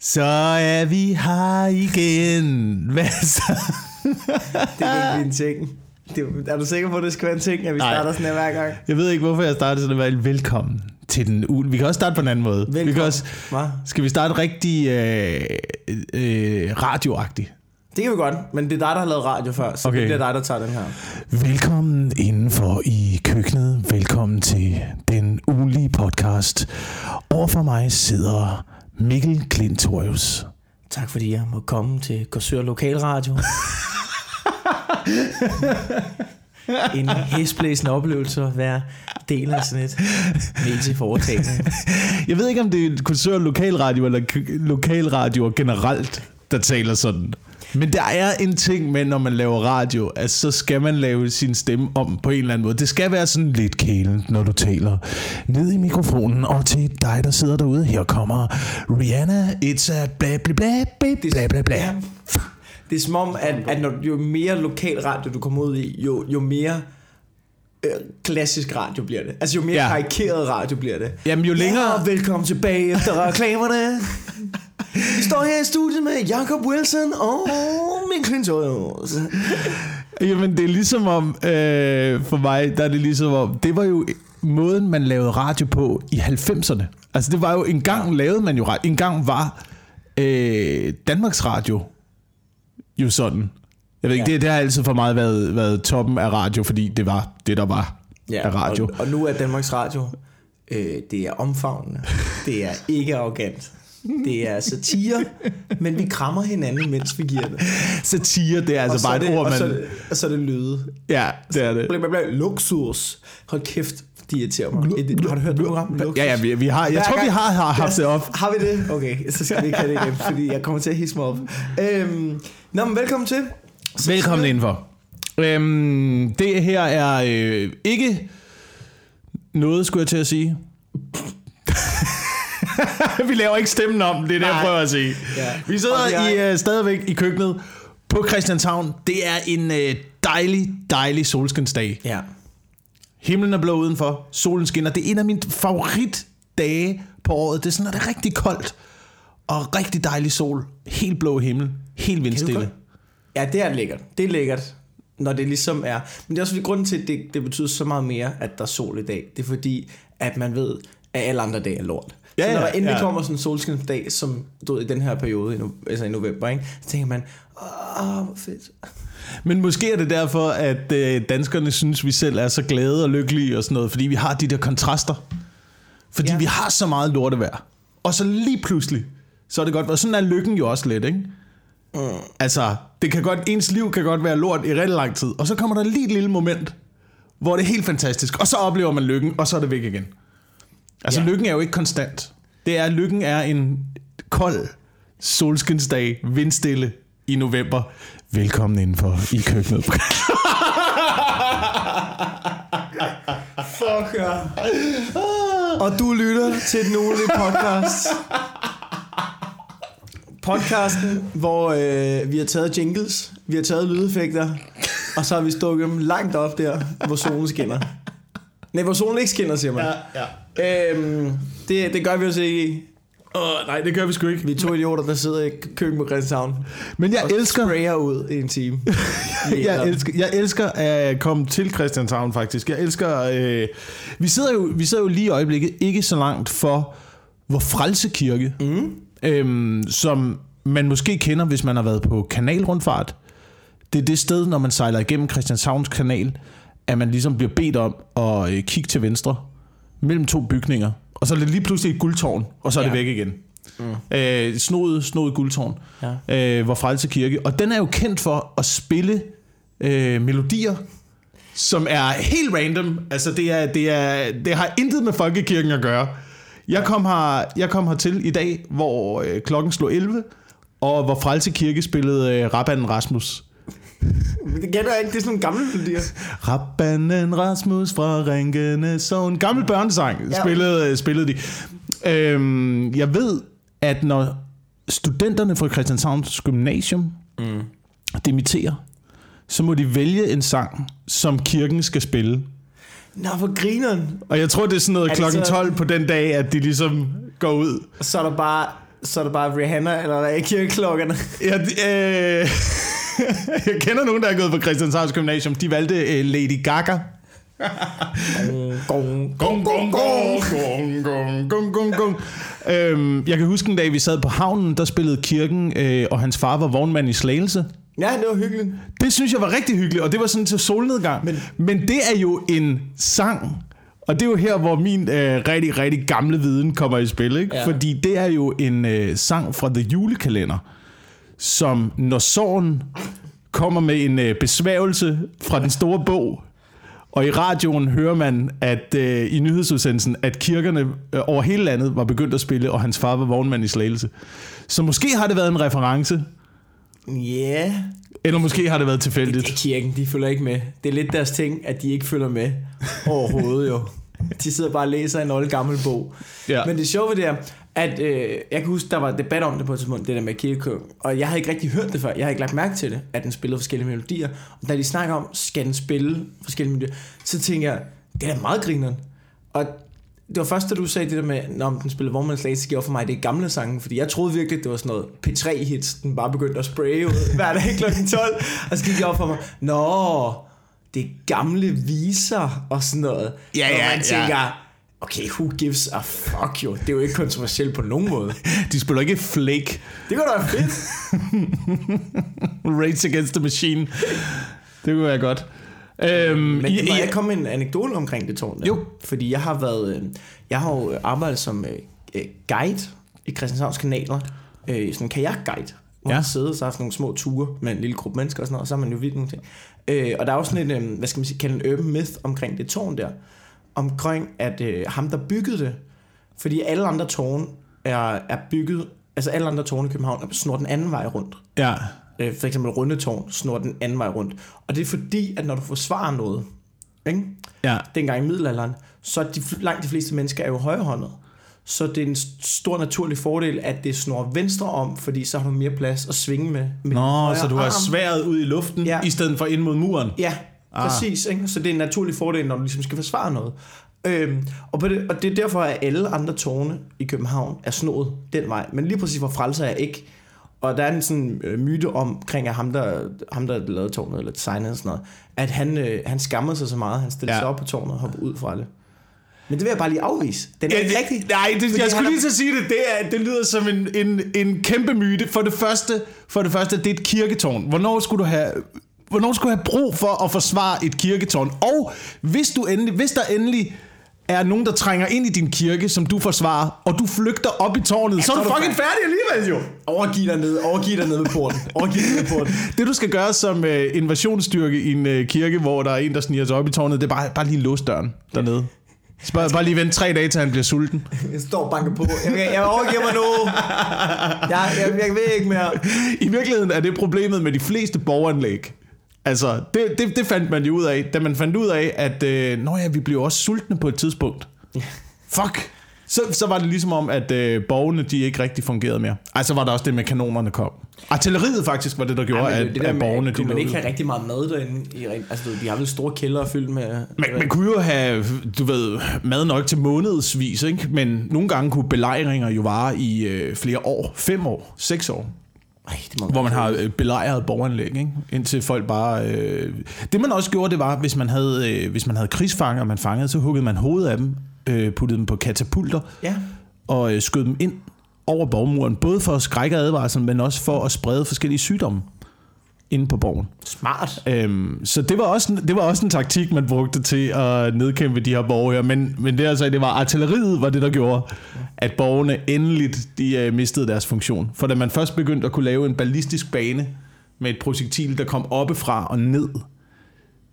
Så er vi her igen. Hvad så? Det er ikke en ting. Det, er du sikker på, at det skal være en ting, at vi Nej. starter sådan her hver gang? Jeg ved ikke, hvorfor jeg startede sådan være velkommen til den uge. Vi kan også starte på en anden måde. Vi kan Velkommen. også, Hva? skal vi starte rigtig øh, øh, radioagtigt? Det kan vi godt, men det er dig, der har lavet radio før, så Okay. det bliver dig, der tager den her. Velkommen indenfor i køkkenet. Velkommen til den ugenlige podcast. Overfor mig sidder Mikkel Klintorius. Tak fordi jeg må komme til Korsør Lokalradio. en hæsblæsende oplevelse at være del af sådan et medieforetagende. Jeg ved ikke, om det er kultur lokalradio eller k- lokalradio generelt, der taler sådan. Men der er en ting med, når man laver radio, at så skal man lave sin stemme om på en eller anden måde. Det skal være sådan lidt kælent, når du taler ned i mikrofonen. Og til dig, der sidder derude, her kommer Rihanna. It's a bla bla bla bla bla bla. Det er som om, at, at når, jo mere lokal radio du kommer ud i, jo, jo mere øh, klassisk radio bliver det. Altså jo mere Ja. karikeret radio bliver det. Jamen jo længere... Ja, velkommen tilbage efter reklamerne. Vi står her i studiet med Jacob Wilson og min Clintorius. Jamen det er ligesom om, øh, for mig, der er det ligesom om, det var jo måden, man lavede radio på i 90'erne. Altså det var jo, en gang lavede man jo radio, en gang var øh, Danmarks Radio jo sådan. Jeg ved ikke, Ja. det, det har altid for mig været, været toppen af radio, fordi det var det, der var af radio. Og, og nu er Danmarks Radio, øh, det er omfavnende. Det er ikke arrogant. Det er satire, men vi krammer hinanden, mens vi giver det. Satire, det er altså bare er det, et ord, og så, er man... det, og så er det lyde. Ja, det er det. Bla, bla, bla, Luxus. Hold kæft, de irriterer mig. Et- Har du hørt det program? Ja, ja, vi, vi har, jeg Hver tror, vi gang- har, har haft det op. Har vi det? Okay, så skal vi ikke have det igen, fordi jeg kommer til at hisse mig op. Øhm, nå, men velkommen til. Velkommen indenfor. Øhm, det her er øh, ikke noget, skulle jeg til at sige. vi laver ikke stemmen om, det er det, jeg Nej. prøver at sige. Ja. Vi sidder vi i, øh, stadigvæk i køkkenet på Christianshavn. Det er en øh, dejlig, dejlig solskinsdag. Ja. Himlen er blå udenfor, solen skinner. Det er en af mine favoritdage på året. Det er sådan, at det er rigtig koldt og rigtig dejlig sol. Helt blå himmel, helt vindstille. godt- Ja, det er lækkert. Det er lækkert, når det ligesom er. Men det er også fordi, grunden til, at det, det betyder så meget mere, at der er sol i dag. Det er fordi, at man ved, at alle andre dage er lort. Ja, så når der endelig ja. kommer sådan en solskinsdag, som du ved, i den her periode, i, no, altså i november, ikke? så tænker man, åh, hvor fedt. Men måske er det derfor, at øh, danskerne synes, vi selv er så glade og lykkelige og sådan noget, fordi vi har de der kontraster. Fordi. Ja. vi har så meget lortevejr. Og så lige pludselig, så er det godt. Og sådan er lykken jo også lidt, ikke? Mm. Altså, det kan godt, ens liv kan godt være lort i rigtig lang tid. Og så kommer der lige et lille moment, hvor det er helt fantastisk. Og så oplever man lykken, og så er det væk igen. Altså. Ja. lykken er jo ikke konstant. Det er, lykken er en kold solskinsdag, vindstille i november. Velkommen indenfor i køkkenet. Fuck ja. Og du lytter til den ugenlige podcast. Podcasten, hvor øh, vi har taget jingles, vi har taget lydeffekter, og så har vi stukket dem langt op der, hvor solen skinner. Nej, hvor solen ikke skinner, siger man. ja. Øhm, det, det gør vi også ikke i. Oh, nej, det gør vi sgu ikke. Vi er to idioter, der sidder i køkken på Christianshavn. Men jeg og elsker, sprayer ud i en time. jeg elsker, jeg elsker at komme til Christianshavn faktisk. Jeg elsker, øh, vi, sidder jo, vi sidder jo lige i øjeblikket ikke så langt for hvor Frelse Kirke, mm. Øhm, som man måske kender, hvis man har været på kanalrundfart. Det er det sted, når man sejler igennem Christianshavns kanal, at man ligesom bliver bedt om at øh, kigge til venstre mellem to bygninger. Og så er det lige pludselig et guldtårn, og så er ja. det væk igen. Mm. Øh, snodet, snodet guldtårn, Ja. øh, hvor Frelse Kirke. Og den er jo kendt for at spille øh, melodier, som er helt random. Altså, det, er, det, er, det har intet med folkekirken at gøre. Jeg kom, her, jeg kom hertil i dag, hvor øh, klokken slog 11, og hvor Frelse Kirke spillede øh, Rabban Rasmus. Det kender jeg ikke, det er sådan nogle gamle melodier. Rabbanen Rasmus fra Ringene Sogn. Gammel børnesang Ja. spillede, spillede de. Øhm, jeg ved, at når studenterne fra Christianshavns Gymnasium mm. dimitterer, så må de vælge en sang, som kirken skal spille. Nå, for grineren. Og jeg tror, det er sådan noget Er klokken så- 12 på den dag, at de ligesom går ud. Så er der bare så er det bare Rihanna, eller der er kirkeklokkerne. Ja, øh, jeg kender nogen, der er gået på Christianshavns Gymnasium. De valgte øh, Lady Gaga. Gong, Gong, gong, gong, gong, gong, gong, gong, gong. Øhm, jeg kan huske en dag, vi sad på havnen, der spillede kirken, øh, og hans far var vognmand i Slagelse. Ja, det var hyggeligt. Det synes jeg var rigtig hyggeligt, og det var sådan til solnedgang. Men, Men- det er jo en sang, og det er jo her, hvor min øh, rigtig, rigtig gamle viden kommer i spil. Ikke? Ja. Fordi det er jo en øh, sang fra The Julekalender, som når sorgen kommer med en øh, besværgelse fra den store bog, og i radioen hører man, at øh, i nyhedsudsendelsen, at kirkerne øh, over hele landet var begyndt at spille, og hans far var vognmand i Slagelse. Så måske har det været en reference, Ja, yeah. eller måske har det været tilfældigt. det er kirken, de følger ikke med. Det er lidt deres ting, at de ikke følger med overhovedet jo. De sidder bare og læser en old gammel bog. Ja. Men det sjove det er, at øh, jeg kan huske, der var debat om det på et tidspunkt, det der med kirkekøen. Og jeg havde ikke rigtig hørt det før. Jeg havde ikke lagt mærke til det, at den spillede forskellige melodier. Og da de snakker om, skal den spille forskellige melodier, så tænker jeg, det er da meget grineren. Og det var først, da du sagde det der med, når den spillede Vormandslag, så gjorde for mig, det er gamle sange, fordi jeg troede virkelig, det var sådan noget P3-hits, den bare begyndte at spraye ud hver dag kl. 12, og så gik det op for mig, nå, det er gamle viser og sådan noget. Ja, og ja, man ja. tænker, okay, who gives a fuck jo, det er jo ikke kontroversielt på nogen måde. De spiller ikke Flake, Det kunne da være fedt. Rage Against the Machine. Det kunne være godt. Øhm, Men må I, jeg komme med en anekdote omkring det tårn der? Jo. Fordi jeg har været, øh, jeg har jo arbejdet som øh, øh, guide i Christianshavns kanaler, øh, sådan en kajakguide, hvor Ja. man sidder og så har sådan nogle små ture med en lille gruppe mennesker og sådan noget, og så har man jo vidt nogle ting. Øh, og der er også sådan en, øh, hvad skal man sige, kalde en urban myth omkring det tårn der, omkring at øh, ham, der byggede det, fordi alle andre tårne er, er bygget, altså alle andre tårne i København er snor den anden vej rundt. ja, Øh, for eksempel Rundetårn snor den anden vej rundt. Og det er fordi, at når du forsvarer noget, ikke? ja. dengang i middelalderen, så er de, langt de fleste mennesker er jo højrehåndet. Så det er en stor naturlig fordel, at det snor venstre om, fordi så har du mere plads at svinge med. med Nå, så du har sværet ud i luften, Ja. ja. i stedet for ind mod muren. Ja, Ah. præcis. Ikke? Så det er en naturlig fordel, når du ligesom skal forsvare noget. Øhm, og, på det, og det er derfor, at alle andre tårne i København er snået den vej. Men lige præcis hvor frelser er ikke. Og der er en sådan øh, myte omkring, at ham der, ham, der lavede tårnet, eller designet og sådan noget, at han, øh, han skammede sig så meget, han stillede Ja. sig op på tårnet og hoppede ud fra det. Men det vil jeg bare lige afvise. Den er Ja, ikke rigtig. Nej, det, jeg skulle lige at sige det. Det, er, det lyder som en, en, en kæmpe myte. For det, første, for det første, det er et kirketårn. Hvornår skulle du have... Hvornår skulle du have brug for at forsvare et kirketårn? Og hvis, du endelig, hvis der endelig er nogen, der trænger ind i din kirke, som du forsvarer, og du flygter op i tårnet, ja, så så du er du fucking færdig. alligevel jo. Overgiv dig ned, overgiv dig ned ved porten. Overgiv dig ned ved porten. Det du skal gøre som uh, invasionsstyrke i en uh, kirke, hvor der er en, der sniger sig op i tårnet, det er bare, bare lige låse døren dernede. Så bare, bare lige vente tre dage, til han bliver sulten. Jeg står og banker på. Jeg, jeg overgiver mig nu. Jeg, jeg, jeg ved ikke mere. I virkeligheden er det problemet med de fleste borgeranlæg. Altså, det, det, det fandt man jo ud af, da man fandt ud af, at øh, nå ja, vi bliver også sultne på et tidspunkt. Fuck! Så, så var det ligesom om, at øh, borgerne de ikke rigtig fungerede mere. Ej, så var der også det med kanonerne kom. Artilleriet faktisk var det, der gjorde, Ej, Ej, men at, det der at borgerne de kunne man ikke have rigtig meget mad derinde? I, altså, de har vel store kældre fyldt med... Man, man kunne jo have, du ved, mad nok til månedsvis, ikke? men nogle gange kunne belejringer jo vare i øh, flere år. Fem år, seks år. Ej, det må Hvor man har øh, belejret borgeranlæg, ikke? indtil folk bare... Øh... Det man også gjorde, det var, hvis man havde, øh, hvis man havde krigsfanger, man fangede, så huggede man hovedet af dem, øh, puttede dem på katapulter Ja. og øh, skød dem ind over borgmuren, både for at skrække advarsel, men også for at sprede forskellige sygdomme inde på borgen. Smart. Øhm, så det var, også, det var også en taktik, man brugte til at nedkæmpe de her borgere. her. Men, men det, altså, det var artilleriet, var det, der gjorde, at borgerne endeligt de, øh, mistede deres funktion. For da man først begyndte at kunne lave en ballistisk bane med et projektil, der kom oppefra og ned,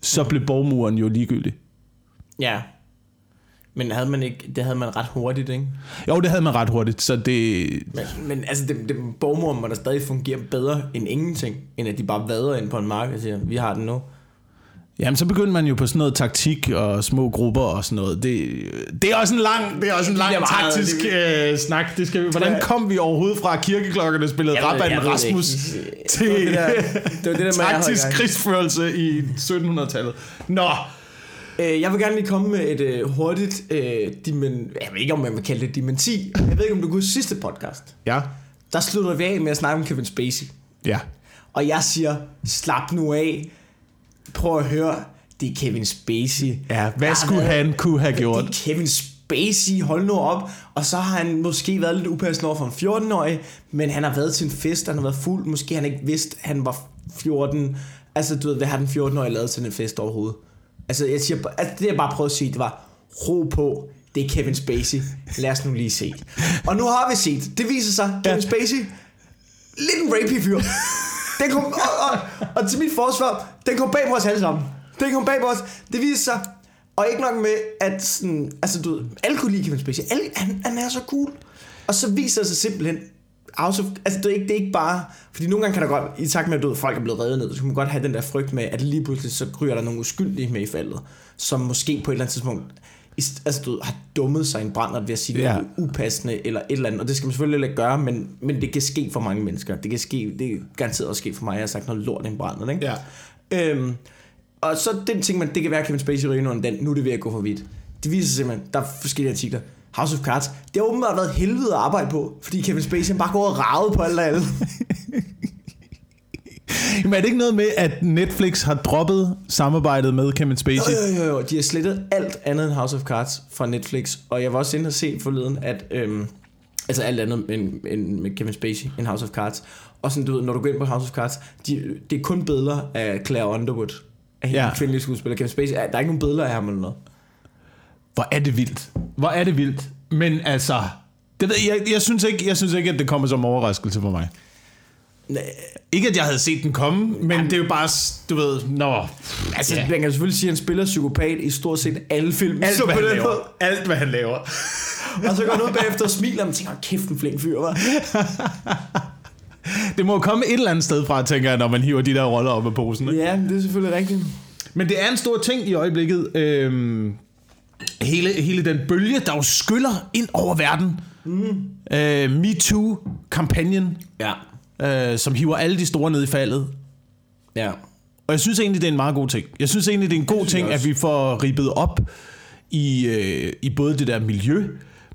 så blev borgmuren jo ligegyldig. Ja. Men havde man ikke, det havde man ret hurtigt, ikke? Jo, det havde man ret hurtigt, så det... Men, men altså, det, det, borgmuren må da stadig fungere bedre end ingenting, end at de bare vader ind på en mark og siger, vi har den nu. Jamen, så begyndte man jo på sådan noget taktik og små grupper og sådan noget. Det, det er også en lang, det er også en lang meget- taktisk det- øh, snak. Det skal, vi- hvordan kom vi overhovedet fra kirkeklokkerne spillede det Rasmus ikke. til Det var det der- det var det der taktisk krigsførelse i 1700-tallet? Nå, Øh, jeg vil gerne lige komme med et øh, hurtigt, øh, dimen, jeg ved ikke om man vil kalde det dementi. Jeg ved ikke om du kunne sidste podcast. Ja. Der slutter vi af med at snakke om Kevin Spacey. Ja. Og jeg siger, slap nu af. Prøv at høre, det er Kevin Spacey. Ja, hvad Der skulle været- han kunne have gjort? Det er Kevin Spacey, hold nu op. Og så har han måske været lidt upassende over for en 14-årig, men han har været til en fest, han har været fuld. Måske han ikke vidste, han var 14. Altså, du ved, hvad har den 14-årige lavet til en fest overhovedet? Altså, jeg siger, altså, det jeg bare prøvede at sige, det var, ro på, det er Kevin Spacey. Lad os nu lige se. Og nu har vi set, det viser sig, Kevin Spacey, lidt en rapey fyr. Den kom, og, og, og, til mit forsvar, den kom bag på os alle sammen. Den kom bag på os. Det viser sig, og ikke nok med, at sådan, altså du ved, alle kunne lide Kevin Spacey. Alle, han, han er så cool. Og så viser det sig simpelthen, House of, altså det er, ikke, det er ikke bare, fordi nogle gange kan der godt, i takt med at ved, folk er blevet reddet ned, så kan man godt have den der frygt med, at lige pludselig så ryger der nogle uskyldige med i faldet, som måske på et eller andet tidspunkt altså, du har dummet sig en brænder ved at sige Ja. noget upassende eller et eller andet, og det skal man selvfølgelig ikke gøre, men, men det kan ske for mange mennesker. Det kan ske, det er garanteret også ske for mig, jeg har sagt noget lort i en brænder, ikke? Ja. Øhm, og så den ting, man, det kan være, Kevin Spacey ryger under den, nu er det ved at gå for vidt. Det viser sig simpelthen, der er forskellige artikler. House of Cards, det har åbenbart været helvede at arbejde på, fordi Kevin Spacey bare går og ravet på alle og alle. Men er det ikke noget med, at Netflix har droppet samarbejdet med Kevin Spacey? Jo, jo, jo, jo. De har slettet alt andet end House of Cards fra Netflix. Og jeg var også inde og se forleden, at... Øhm, altså alt andet end, end med Kevin Spacey end House of Cards. Og sådan, du ved, når du går ind på House of Cards, de, det er kun billeder af Claire Underwood. Af hende ja. kvindelige skuespiller. Kevin Spacey, der er ikke nogen billeder af ham eller noget. Hvor er det vildt. Hvor er det vildt. Men altså, det ved, jeg, jeg, synes ikke, jeg synes ikke, at det kommer som overraskelse for mig. Nej, Ikke, at jeg havde set den komme, men det er jo bare, du ved, nå, Altså, Ja. man kan selvfølgelig sige, at han spiller psykopat i stort set alle film. alt, hvad han laver. måde- Alt, hvad han laver. Og så går han ud bagefter og smiler, og tænker, "Hold kæft, en flink fyr, var. Det må jo komme et eller andet sted fra, tænker jeg, når man hiver de der roller op af posen. Ikke? Ja, det er selvfølgelig rigtigt. Men det er en stor ting i øjeblikket. Øhm, hele, hele den bølge, der jo skyller ind over verden. Mm. Øh, MeToo-kampagnen, Ja. øh, som hiver alle de store ned i faldet. Ja. Og jeg synes egentlig, det er en meget god ting. Jeg synes egentlig, det er en god ting, jeg at også. vi får ribbet op i, øh, i både det der miljø,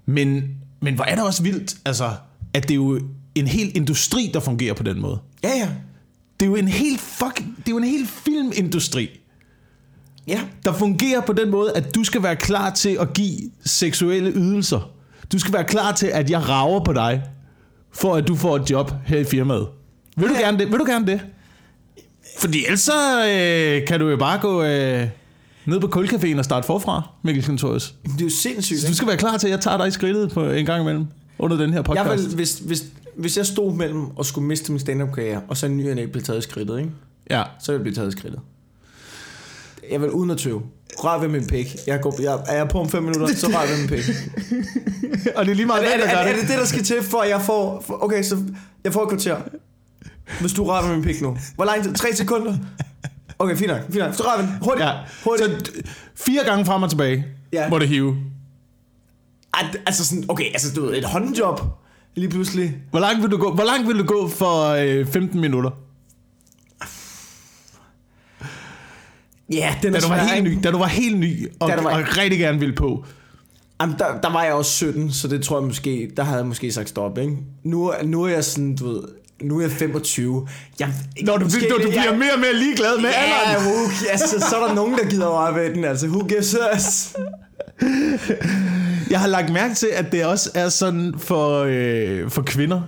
men, men hvor er det også vildt, altså, at det er jo en hel industri, der fungerer på den måde. Ja, ja. Det er jo en helt fuck, det er jo en hel filmindustri, Ja. der fungerer på den måde, at du skal være klar til at give seksuelle ydelser. Du skal være klar til, at jeg rager på dig, for at du får et job her i firmaet. Vil du Ja. gerne det? Vil du gerne det? Fordi ellers så øh, kan du jo bare gå øh, ned på kulcaféen og starte forfra, Mikkel Kantorius. Det er jo sindssygt. Så du skal være klar til, at jeg tager dig i skridtet på en gang imellem under den her podcast. Jeg vil, hvis, hvis, hvis jeg stod mellem og skulle miste min stand-up karriere, og så en ny og blev taget i skridtet, ikke? Ja. så vil jeg blive taget i skridtet. Jeg vil uden at tøve. Rør ved min pik. Jeg går, jeg, er jeg på om fem minutter, så rør ved min pik. Og det er lige meget, Er, hvad er, der er, er det det, der skal til, for at jeg får... For, okay, så jeg får et kvarter. Hvis du rører ved min pik nu. Hvor lang tid? Tre sekunder? Okay, fint nok. Fint nok. Så rør ved den. Hurtigt. Ja. Hurtigt. Så fire gange frem og tilbage Ja. må det hive. Ej, altså sådan, okay, altså du ved, et håndjob. Lige pludselig. Hvor langt vil du gå, hvor langt vil du gå for øh, 15 minutter? Ja, den Da er du var svær, helt ikke? ny, da du var helt ny og, Da du var- og rigtig gerne ville på. Jamen, der, der var jeg også 17, så det tror jeg måske, der havde jeg måske sagt stop, ikke? Nu, nu er jeg sådan, du ved, nu er jeg 25. Jeg, Når du, måske- du, du bliver mere og mere ligeglad med Ja, alderen. who, altså, så er der nogen, der gider røre ved den, altså. Who gives us? Jeg har lagt mærke til, at det også er sådan for, øh, for kvinder.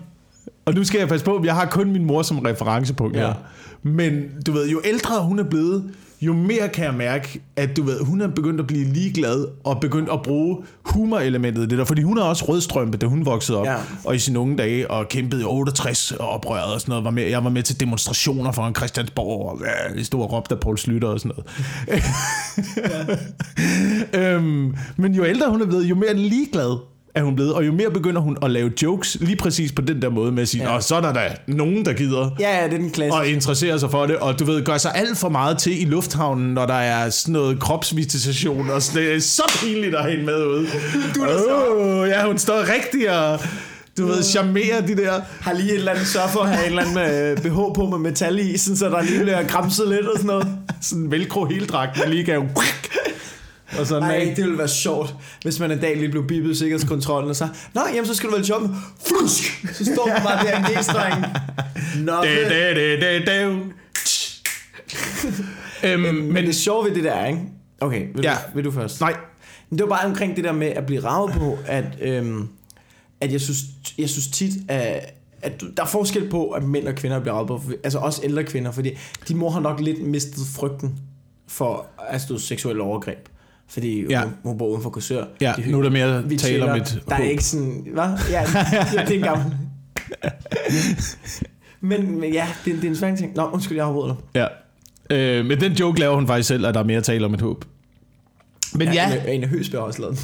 Og nu skal jeg passe på, jeg har kun min mor som referencepunkt Ja. her. Men du ved, jo ældre hun er blevet, jo mere kan jeg mærke, at du ved, hun er begyndt at blive ligeglad og begyndt at bruge humorelementet i det der. Fordi hun er også rødstrømpe, da hun voksede op. Ja. Og i sine unge dage, og kæmpede i 68 og oprøret og sådan noget. Var med, jeg var med til demonstrationer foran Christiansborg, og det stod og råbte af Poul Slytter og sådan noget. øhm, men jo ældre hun er blevet, jo mere ligeglad er hun blevet, og jo mere begynder hun at lave jokes lige præcis på den der måde med at sige, Ja. så er der da nogen, der gider Ja, ja, det er den klasse. og interesserer sig for det, og du ved, gør sig alt for meget til i lufthavnen, når der er sådan noget kropsvisitation, og sådan, det er så pinligt at have hende med ude. Du er oh, ja, hun står rigtig og, du ved, charmerer de der. Har lige et eller andet sørg for at have en eller anden med BH på med metal i, sådan, så der lige bliver græmset lidt og sådan noget. Sådan en velcro heldragt, man lige kan Og sådan, Nej, ikke? det ville være sjovt, hvis man en dag lige blev bippet sikkerhedskontrollen, og så, Nå, jamen, så skal du vel shoppe. Flusk! Så står man bare der i G-strengen. Nå, Det, det, det, det, det. øhm, men, men det sjove ved det der, ikke? Okay, vil, Ja. du, vil du først? Nej, Men det var bare omkring det der med at blive ravet på, at, øhm, at jeg, synes, jeg synes tit, at, at du- der er forskel på, at mænd og kvinder bliver ravet på. Altså også ældre kvinder, fordi de må have nok lidt mistet frygten for altså, du, seksuelle overgreb. Fordi Ja. ja. hun, hun bor uden for kursør. ja, nu er der mere vi tale om et Der er ikke sådan... Hvad? Ja, det er en gammel... men, men ja, det, det er en svær ting. Nå, undskyld, jeg har rådet dig. Ja. Øh, men den joke laver hun faktisk selv, at der er mere tale om et håb. Men ja, En, en af Høsberg også lavet.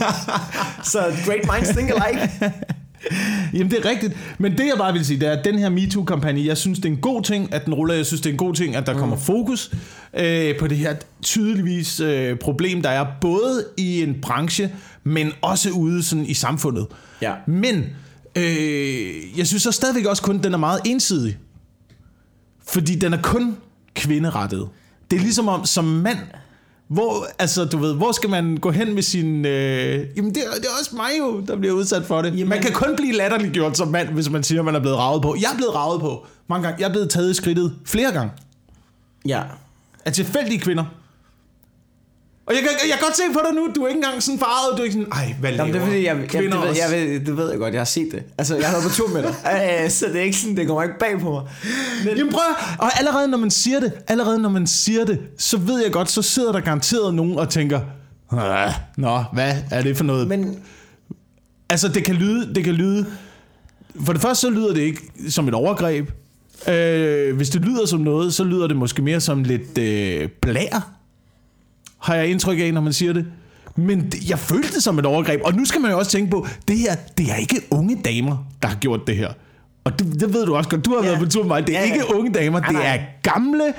Så great minds think alike. Jamen det er rigtigt, men det jeg bare vil sige, det er, at den her MeToo-kampagne, jeg synes det er en god ting, at den ruller, jeg synes det er en god ting, at der mm. kommer fokus øh, på det her tydeligvis øh, problem, der er både i en branche, men også ude sådan i samfundet. Ja. Men øh, jeg synes så stadigvæk også kun, at den er meget ensidig. Fordi den er kun kvinderettet. Det er ligesom om, som mand, hvor, altså, du ved, hvor skal man gå hen med sin... Øh, jamen, det, er- det er også mig jo, der bliver udsat for det. Jamen, man kan kun blive latterliggjort som mand, hvis man siger, at man er blevet ravet på. Jeg er blevet ravet på mange gange. Jeg er blevet taget i skridtet flere gange. Ja. Af tilfældige kvinder. Og jeg, kan, jeg kan godt se på dig nu, du er ikke engang sådan farvet, du er ikke sådan, ej, hvad laver Jamen, det er fordi, jeg, jeg, det, ved, også?" jeg, ved, det ved jeg godt, jeg har set det. Altså, jeg har været på tur med dig. Øh, så det er ikke sådan, det kommer ikke bag på mig. Men, Jamen prøv og allerede når man siger det, allerede når man siger det, så ved jeg godt, så sidder der garanteret nogen og tænker, "Ah, Nå, hvad er det for noget? Men, men altså, det kan lyde, det kan lyde, for det første så lyder det ikke som et overgreb. Øh, hvis det lyder som noget, så lyder det måske mere som lidt øh, blær, har jeg indtryk af, når man siger det. Men det, jeg følte det som et overgreb, og nu skal man jo også tænke på, det her, det er ikke unge damer, der har gjort det her. Og det, det ved du også godt, du har Ja. været på tur med mig, det er Ja, ja. ikke unge damer, det nej. er gamle,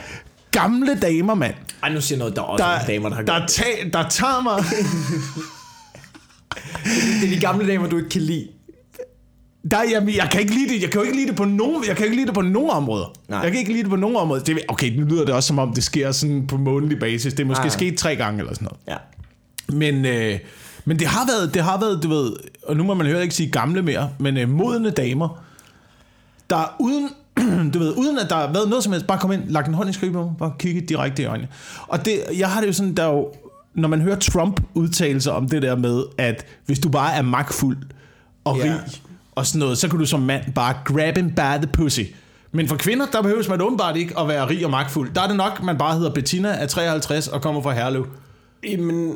gamle damer, mand. ej, nu siger noget, der er også Der, damer, der har der, gjort. ta- der tager mig... Det er de gamle damer, du ikke kan lide. Der, jeg, jeg kan ikke lide det. Jeg kan jo ikke lide det på nogen, jeg kan ikke lide det på nogen områder. Nej. Jeg kan ikke lide det på nogen områder. Det, okay, nu lyder det også som om, det sker sådan på månedlig basis. Det er måske Nej. sket tre gange eller sådan noget. Ja. Men, øh, men det har været, det har været, du ved, og nu må man heller ikke sige gamle mere, men øh, modne damer, der uden, du ved, uden at der har været noget som helst, bare kom ind, lagt en hånd i mig, bare kigge direkte i øjnene. Og det, jeg har det jo sådan, der er jo, når man hører Trump udtale sig om det der med, at hvis du bare er magtfuld og rig og sådan noget, så kan du som mand bare grab him by the pussy. Men for kvinder, der behøves man åbenbart ikke at være rig og magtfuld. Der er det nok, man bare hedder Bettina, er 53 og kommer fra Herlev. Jamen,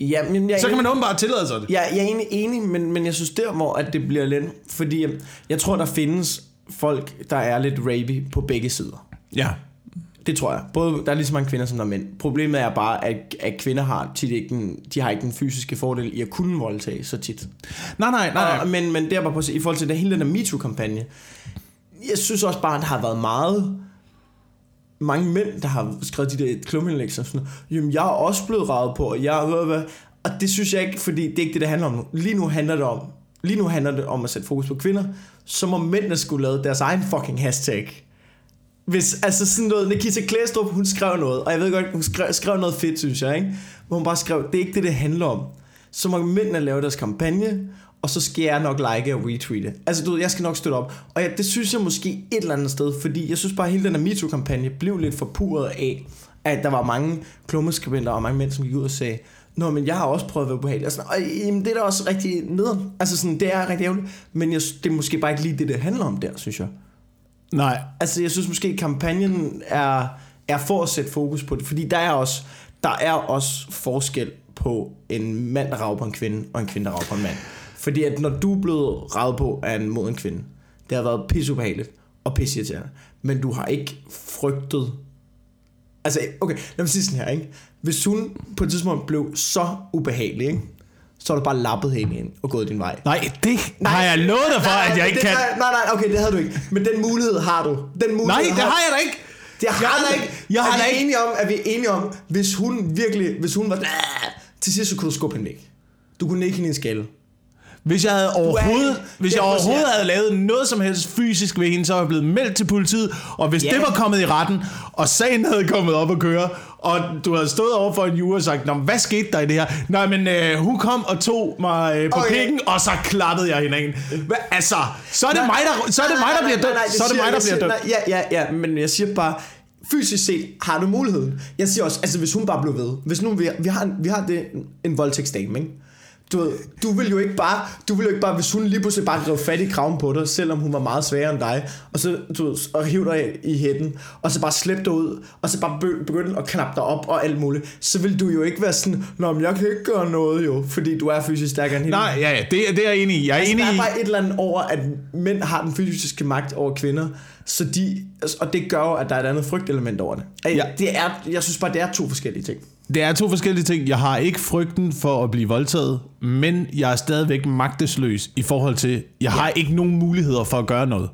ja, men jeg, Så kan man åbenbart tillade sig det. jeg, jeg er egentlig enig, men, men jeg synes der, hvor at det bliver lidt... Fordi jeg, jeg tror, der findes folk, der er lidt rapey på begge sider. Ja. Det tror jeg. Både, der er lige så mange kvinder, som der er mænd. Problemet er bare, at, at kvinder har tit ikke den, de har ikke den fysiske fordel i at kunne voldtage så tit. Nej, nej, nej. Og, men, men det er bare på, i forhold til det, hele den der MeToo-kampagne, jeg synes også bare, at der har været meget mange mænd, der har skrevet de der klumindlæg, som sådan, jamen jeg er også blevet ravet på, og jeg hvad, hvad. Og det synes jeg ikke, fordi det er ikke det, det handler om nu. Lige nu handler det om, lige nu handler det om at sætte fokus på kvinder, så må mændene skulle lave deres egen fucking hashtag. Hvis, altså sådan noget, Nikita Klæstrup, hun skrev noget, og jeg ved godt, hun skrev, skrev noget fedt, synes jeg, ikke? Hvor hun bare skrev, det er ikke det, det handler om. Så må mændene lave deres kampagne, og så skal jeg nok like og retweete. Altså du ved, jeg skal nok støtte op. Og ja, det synes jeg måske et eller andet sted, fordi jeg synes bare, at hele den her MeToo-kampagne blev lidt forpuret af, at der var mange klummeskribenter og mange mænd, som gik ud og sagde, Nå, men jeg har også prøvet at være ubehagelig. Og, sådan, og jamen, det er da også rigtig nederen. Altså sådan, det er rigtig ærgerligt. Men jeg, det er måske bare ikke lige det, det handler om der, synes jeg. Nej. Altså, jeg synes måske, kampagnen er, er for at sætte fokus på det. Fordi der er også, der er også forskel på en mand, der rager på en kvinde, og en kvinde, der rager på en mand. Fordi at når du er blevet ravet på af en, mod en kvinde, det har været pisseubehageligt og pisseirriterende. Men du har ikke frygtet... Altså, okay, lad mig sige sådan her, ikke? Hvis hun på et tidspunkt blev så ubehagelig, ikke? Så har du bare lappet hende ind og gået din vej. Nej, det nej, har jeg lovet dig for, at jeg ikke det, kan. Nej, nej, nej, okay, det havde du ikke. Men den mulighed har du. Den mulighed Nej, det har jeg da ikke. det har Jeg har ikke. jeg har er da vi ikke- enige om, er vi enige om, hvis hun virkelig, hvis hun var, til sidst så kunne du skubbe hende væk. Du kunne ikke hende i en skalle. Hvis jeg havde overhovedet, ikke- hvis jeg overhovedet havde lavet noget som helst fysisk ved hende, så var jeg blevet meldt til politiet, og hvis Ja. det var kommet i retten, og sagen havde kommet op at køre, og du havde stået over for en uge og sagt, Nå, hvad skete der i det her? Nej, men øh, hun kom og tog mig øh, på Okay. pikken, og så klappede jeg af. Hva, altså, så er det mig, der, så er det mig, der bliver dømt. Så er det mig, der bliver dømt. Nej, ja, ja, ja, men jeg siger bare, fysisk set har du muligheden. Jeg siger også, altså hvis hun bare blev ved, hvis nu vi, vi har, vi har det, en voldtægtsdame, ikke? Du, ved, du vil jo ikke bare, du vil jo ikke bare, hvis hun lige pludselig bare greb fat i kraven på dig, selvom hun var meget sværere end dig, og så du, ved, og hiv dig i hætten, og så bare slæb dig ud, og så bare be- begynde at knappe dig op og alt muligt, så vil du jo ikke være sådan, Nå, men jeg kan ikke gøre noget jo, fordi du er fysisk stærkere end hende. Nej, ja, ja, det, det er jeg enig i. Jeg er Altså, enig der er bare et eller andet over, at mænd har den fysiske magt over kvinder, så de, og det gør jo, at der er et andet frygtelement over det. Ja. det er, jeg synes bare, det er to forskellige ting. Det er to forskellige ting. Jeg har ikke frygten for at blive voldtaget, men jeg er stadigvæk magtesløs i forhold til, jeg har ikke nogen muligheder for at gøre noget.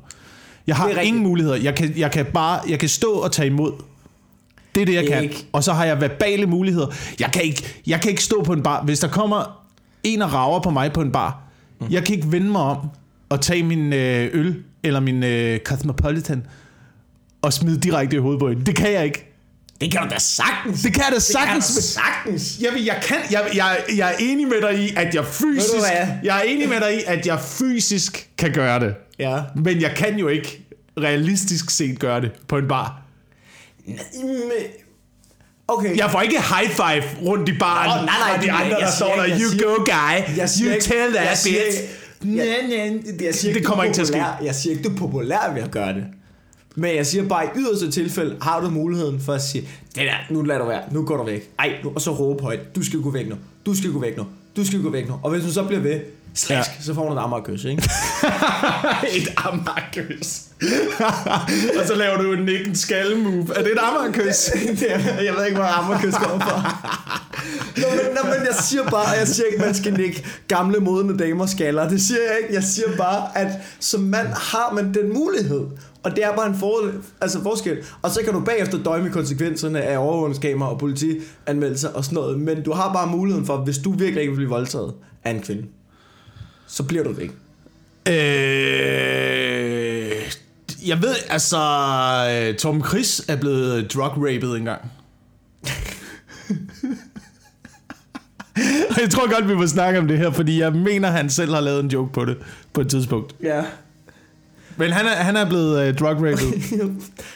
Jeg har Det ingen muligheder. Jeg kan, jeg kan bare jeg kan stå og tage imod. Det er det, jeg kan. Ikke. Og så har jeg verbale muligheder. Jeg kan, ikke, jeg kan ikke stå på en bar. Hvis der kommer en og rager på mig på en bar, Mm. jeg kan ikke vende mig om og tage min øh, øl eller min øh, Cosmopolitan og smide direkte i hovedet på hende. Det kan jeg ikke. Det kan du da sagtens. Det kan jeg da det kan du sagtens. sagtens. Jeg, jeg, kan, jeg, jeg, jeg er enig med dig i, at jeg fysisk... Jeg er enig med dig i, at jeg fysisk kan gøre det. Ja. Men jeg kan jo ikke realistisk set gøre det på en bar. Okay. Jeg får ikke high five rundt i baren. Åh, nej, nej, og de andre, jeg der står der, jeg you siger- go guy, Jeg siger you tell that jeg bitch. jeg- Jeg siger ikke, det du kommer er ikke til at ske. populær. Jeg siger ikke, du er populær ved at gøre det. Men jeg siger bare, i yderste tilfælde har du muligheden for at sige, det der, nu lader du være, nu går du væk. Ej, nu, og så råbe højt, du skal gå væk nu, du skal gå væk nu, du skal gå væk nu. Og hvis du så bliver ved, slask, ja. så får du en ammerkys, ikke? et ammerkys. og så laver du en nikken skal move. Er det et er- jeg ved ikke, hvor ammerkys kommer fra. Nå, men, nå, men jeg siger bare, jeg siger ikke, man skal nikke gamle modne damer skaller. Det siger jeg ikke. Jeg siger bare, at som mand har man den mulighed. Og det er bare en for, altså forskel. Og så kan du bagefter døje med konsekvenserne af overvågningskamera og politianmeldelser og sådan noget. Men du har bare muligheden for, hvis du virkelig ikke vil blive voldtaget af en kvinde, så bliver du det ikke. Øh, jeg ved, altså, øh, Tom Chris er blevet drug-raped engang. Jeg tror godt, vi må snakke om det her, fordi jeg mener, han selv har lavet en joke på det på et tidspunkt. Ja. Men han er, han er blevet uh, drug-raped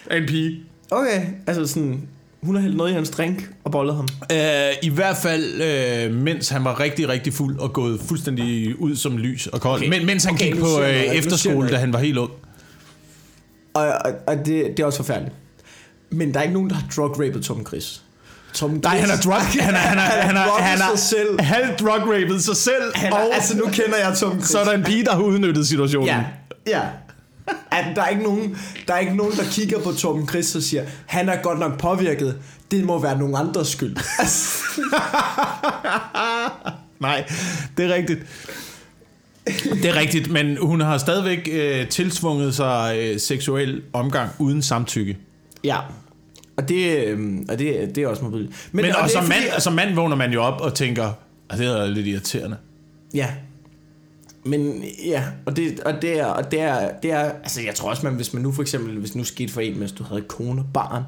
af en pige. Okay, altså sådan, hun har hældt noget i hans drink og bollet ham. Uh, I hvert fald, uh, mens han var rigtig, rigtig fuld og gået fuldstændig ud som lys og kold. Okay. Men, mens han Okay, gik på uh, jeg efterskole, da han var helt ung. Og, og, og det, det er også forfærdeligt. Men der er ikke nogen, der har drug-rapet Tom Chris. Tom Chris, Nej, han er drug, han er, han er, han er, han er, sig selv. halv drug-raped sig selv, Han er, og altså, nu kender jeg Tom Chris. så er der en pige, der har udnyttet situationen. Ja, ja. At der, er ikke nogen, der er ikke nogen, der kigger på Torben Chris og siger, han er godt nok påvirket. Det må være nogen andres skyld. Nej, det er rigtigt. Det er rigtigt, men hun har stadigvæk øh, tilsvunget sig øh, seksuel omgang uden samtykke. ja. Og det, øhm, og det, det er også modbydeligt. Men, men og og som, fordi- mand, som mand vågner man jo op og tænker, at det er lidt irriterende. Ja. Men ja, og det, og det er, og det er, det er, altså jeg tror også, man, hvis man nu for eksempel, hvis nu skete for en, mens du havde kone, barn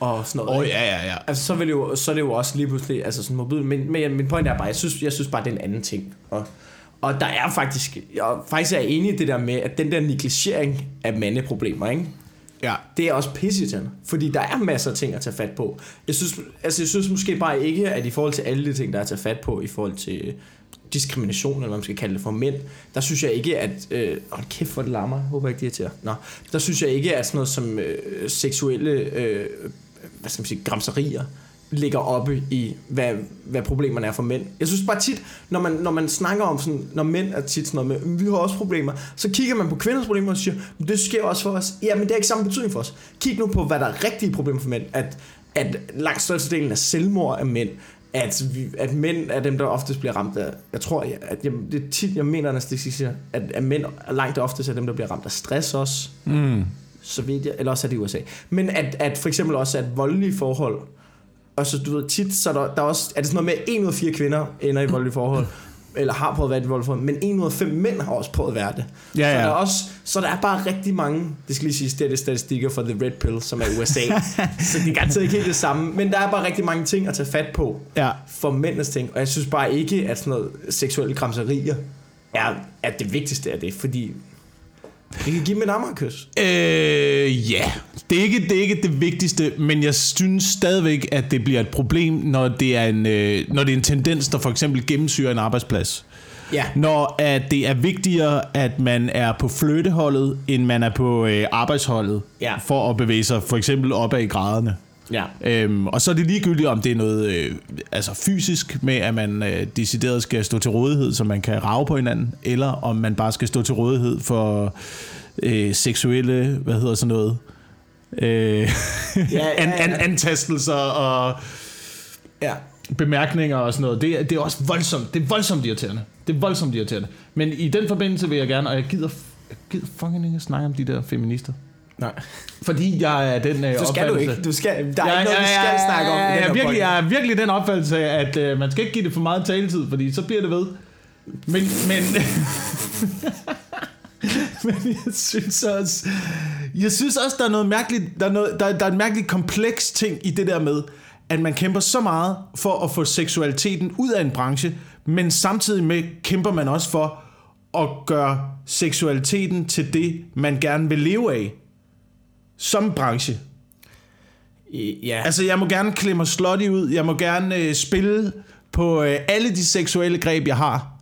og sådan noget. Åh, oh, ja, ja, ja. Altså, så, vil det jo, så er det jo også lige pludselig altså sådan mobil. Men, men min point er bare, jeg synes, jeg synes bare, det er en anden ting. Og, og der er faktisk, jeg faktisk er enig i det der med, at den der negligering af mandeproblemer, ikke? ja. Det er også pisseirriterende, fordi der er masser af ting at tage fat på. Jeg synes, altså jeg synes måske bare ikke, at i forhold til alle de ting, der er at tage fat på, i forhold til diskrimination, eller hvad man skal kalde det for mænd, der synes jeg ikke, at... Øh, hold kæft, hvor det larmer. Jeg håber ikke, det irriterer. Nå, der synes jeg ikke, at sådan noget som øh, seksuelle, øh, hvad skal man sige, gramserier, ligger oppe i, hvad, hvad problemerne er for mænd. Jeg synes bare tit, når man, når man snakker om sådan, når mænd er tit sådan noget med, mm, vi har også problemer, så kigger man på kvinders problemer og siger, det sker også for os. Ja, men det er ikke samme betydning for os. Kig nu på, hvad der er rigtige problemer for mænd. At, at langt størstedelen af selvmord af mænd. At, vi, at mænd er dem, der oftest bliver ramt af, jeg tror, at jeg, det er tit, jeg mener, at at, at mænd langt oftest er dem, der bliver ramt af stress også Mm. så vidt jeg, eller også er det i USA. Men at, at for eksempel også, at voldelige forhold, og så du ved, tit, så er der, der er også, er det sådan noget med, at en ud af fire kvinder ender i voldelige forhold, eller har prøvet at være i et forhold, men en ud af fem mænd har også prøvet at være det. Ja, Så, ja. der er også, så der er bare rigtig mange, det skal lige sige, det er det statistikker for The Red Pill, som er USA. så det er garanteret ikke helt det samme, men der er bare rigtig mange ting at tage fat på Ja. for mændenes ting, og jeg synes bare ikke, at sådan noget seksuelle græmserier er, er det vigtigste af det, fordi det kan give dem et ammerkys. Øh, ja. Det er, ikke, det er ikke det vigtigste, men jeg synes stadigvæk, at det bliver et problem, når det er en, øh, når det er en tendens, der for eksempel gennemsyrer en arbejdsplads. Ja. Når at det er vigtigere, at man er på flytteholdet, end man er på øh, arbejdsholdet, Ja. for at bevæge sig for eksempel opad i graderne. Ja. Øhm, og så er det ligegyldigt, om det er noget øh, altså fysisk med, at man øh, decideret skal stå til rådighed, så man kan rave på hinanden, eller om man bare skal stå til rådighed for øh, seksuelle, hvad hedder sådan noget, øh, Ja, ja, an, an, antastelser og Ja. bemærkninger og sådan noget. Det, er- det er også voldsomt. Det er voldsomt irriterende. Det er voldsomt irriterende. Men i den forbindelse vil jeg gerne, og jeg gider, jeg gider fucking ikke snakke om de der feminister. Nej. Fordi jeg er den øh, Du skal du opfattelse- ikke. Du skal, der er ikke noget, vi skal snakke om. Jeg er virkelig, jeg er virkelig den opfattelse af, at øh, man skal ikke give det for meget taletid, fordi så bliver det ved. Men, men, men jeg synes også, jeg synes også, der er noget mærkeligt, der er, noget, der, der er en mærkelig kompleks ting i det der med, at man kæmper så meget for at få seksualiteten ud af en branche, men samtidig med kæmper man også for at gøre seksualiteten til det, man gerne vil leve af som branche. Ja. Altså, jeg må gerne klemme mig slutty ud. Jeg må gerne øh, spille på øh, alle de seksuelle greb, jeg har.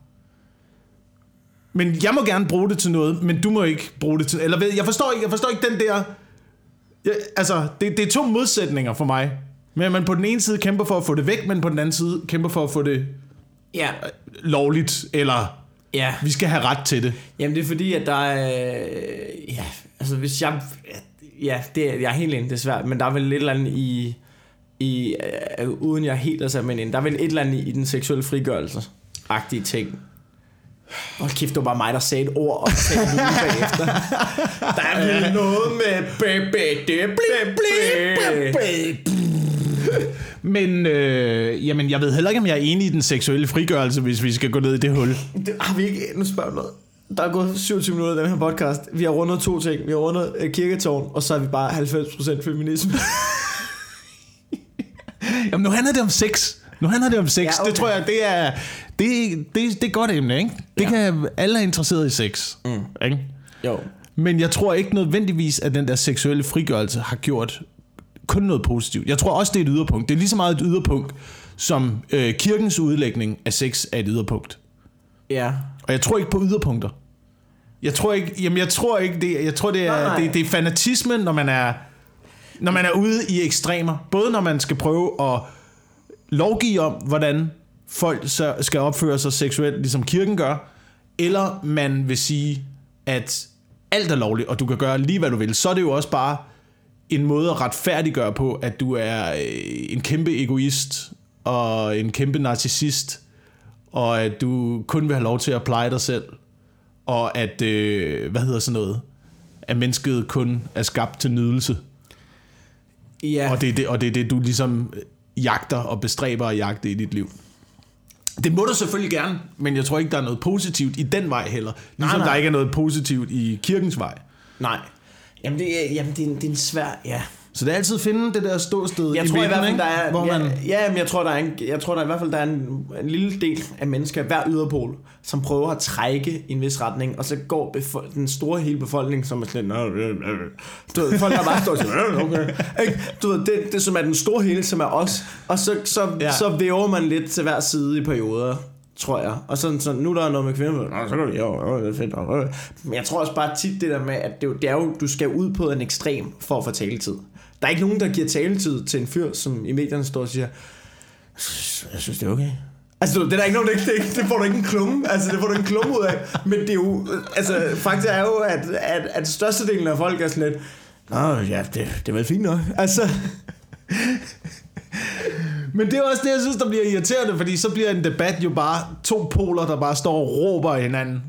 Men jeg må gerne bruge det til noget, men du må ikke bruge det til... Eller ved- jeg forstår ikke, jeg forstår ikke den der... Jeg, altså, det, det er to modsætninger for mig. Men man på den ene side kæmper for at få det væk, men på den anden side kæmper for at få det ja. lovligt, eller Ja. vi skal have ret til det. Jamen det er fordi, at der er... Ja, altså hvis jeg... Ja, det er, jeg er helt enig, det er svært, men der er vel et eller andet i... i uh, uden jeg helt er sat med ind, der er vel et eller andet i, den seksuelle frigørelse-agtige ting. Hold kæft, det var bare mig, der sagde et ord og sagde det bagefter. Der er vel noget med baby, det blæ, Men øh, jamen, jeg ved heller ikke, om jeg er enig i den seksuelle frigørelse, hvis vi skal gå ned i det hul. Det har vi ikke... Nu spørger jeg noget. Der er gået 27 minutter i den her podcast. Vi har rundet to ting. Vi har rundet øh, kirketårn, og så er vi bare 90% feminisme. Jamen, nu handler det om sex. Nu handler det om sex. Ja, okay. Det tror jeg, det er, det, det, det er godt emne, ikke? Det ja. kan alle er interesseret i sex. Mm. Ikke? Jo. Men jeg tror ikke nødvendigvis, at den der seksuelle frigørelse har gjort kun noget positivt. Jeg tror også, det er et yderpunkt. Det er lige så meget et yderpunkt, som øh, kirkens udlægning af sex er et yderpunkt. Ja. Og jeg tror ikke på yderpunkter. Jeg tror ikke, jamen jeg tror ikke det, jeg tror det er, Nej, nej. det, det er fanatisme, når man er, når man er ude i ekstremer. Både når man skal prøve at lovgive om, hvordan folk så skal opføre sig seksuelt, ligesom kirken gør, eller man vil sige, at alt er lovligt, og du kan gøre lige, hvad du vil. Så er det jo også bare en måde at retfærdiggøre på, at du er øh, en kæmpe egoist, og en kæmpe narcissist, og at du kun vil have lov til at pleje dig selv, og at, øh, hvad hedder sådan noget, at mennesket kun er skabt til nydelse, Ja. og det er det, og det, er det du ligesom jagter og bestræber at jagte i dit liv. Det må du selvfølgelig gerne, men jeg tror ikke, der er noget positivt i den vej heller. Ligesom nej. der ikke er noget positivt i kirkens vej. Nej. Jamen, det er, jamen det, er en, det er en svær... Ja. Så det er altid finde det der ståsted Jeg i tror i midten, hvert fald, der er... hvor ja, man... ja, men jeg tror, der er, en, jeg tror der i hvert fald, der er en, en lille del af mennesker, hver yderpol, som prøver at trække i en vis retning, og så går befol- den store hele befolkning, som er sådan. "Nå, øh, øh." Du ved, folk der bare står og siger, "Øh, okay. Du ved, det, det som er den store hele, som er os, og så, så, ja. Så væver man lidt til hver side i perioder tror jeg. Og sådan, så nu der er noget med kvinder, Nå, så kan vi jo, jo, det er fedt. øh." Men jeg tror også bare tit det der med, at det, er jo- det er jo, du skal ud på en ekstrem for at få taletid. Der er ikke nogen, der giver taletid til en fyr, som i medierne står og siger, jeg synes, det er okay. Altså, det er der ikke nogen, det, det, det får du ikke en klumme. Altså, det får du en klumme ud af. Men det er jo, altså, faktisk er jo, at, at, at størstedelen af folk er sådan lidt, Nå, ja, det, det er vel fint nok. Altså, Men det er også det, jeg synes, der bliver irriterende, fordi så bliver en debat jo bare to poler, der bare står og råber hinanden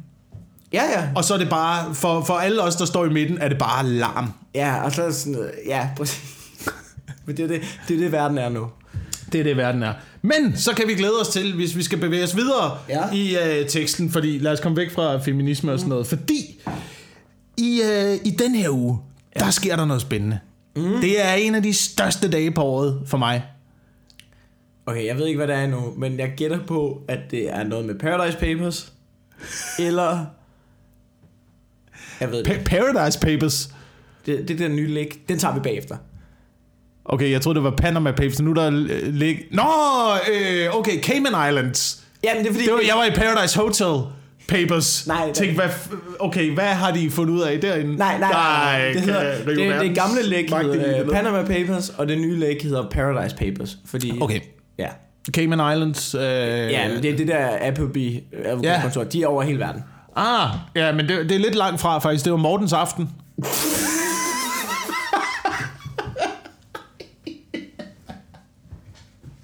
ja, ja. Og så er det bare, for, for alle os, der står i midten, er det bare larm. Ja, og så er det sådan ja, præcis. Men det er det, det, er det verden er nu. Det er det, verden er. Men så kan vi glæde os til, hvis vi skal bevæge os videre Ja. i øh, teksten, fordi lad os komme væk fra feminisme og sådan noget. Fordi i, øh, i den her uge, ja. der sker der noget spændende. Mm. Det er en af de største dage på året for mig. Okay, jeg ved ikke, hvad det er endnu, men jeg gætter på, at det er noget med Paradise Papers. Eller... Jeg ved det. Pa- Paradise Papers. Det, det der nye læg, den tager vi bagefter. Okay, jeg troede, det var Panama Papers. Nu er der øh, lig... Nå, øh, okay, Cayman Islands. Jamen, det er fordi... Det var, jeg var i Paradise Hotel Papers. Nej, Tænk, hvad, okay, hvad har de fundet ud af derinde? Nej, nej, nej. Det, hedder, kan det, det, det gamle læg hedder uh, Panama Papers, og det nye læg hedder Paradise Papers. Fordi, Okay, Ja. Cayman Islands. Øh, Ja, men det er det der Appleby advokatkontor. De er over hele verden. Ah, ja, men det, det er lidt langt fra faktisk. Det var Mortens aften.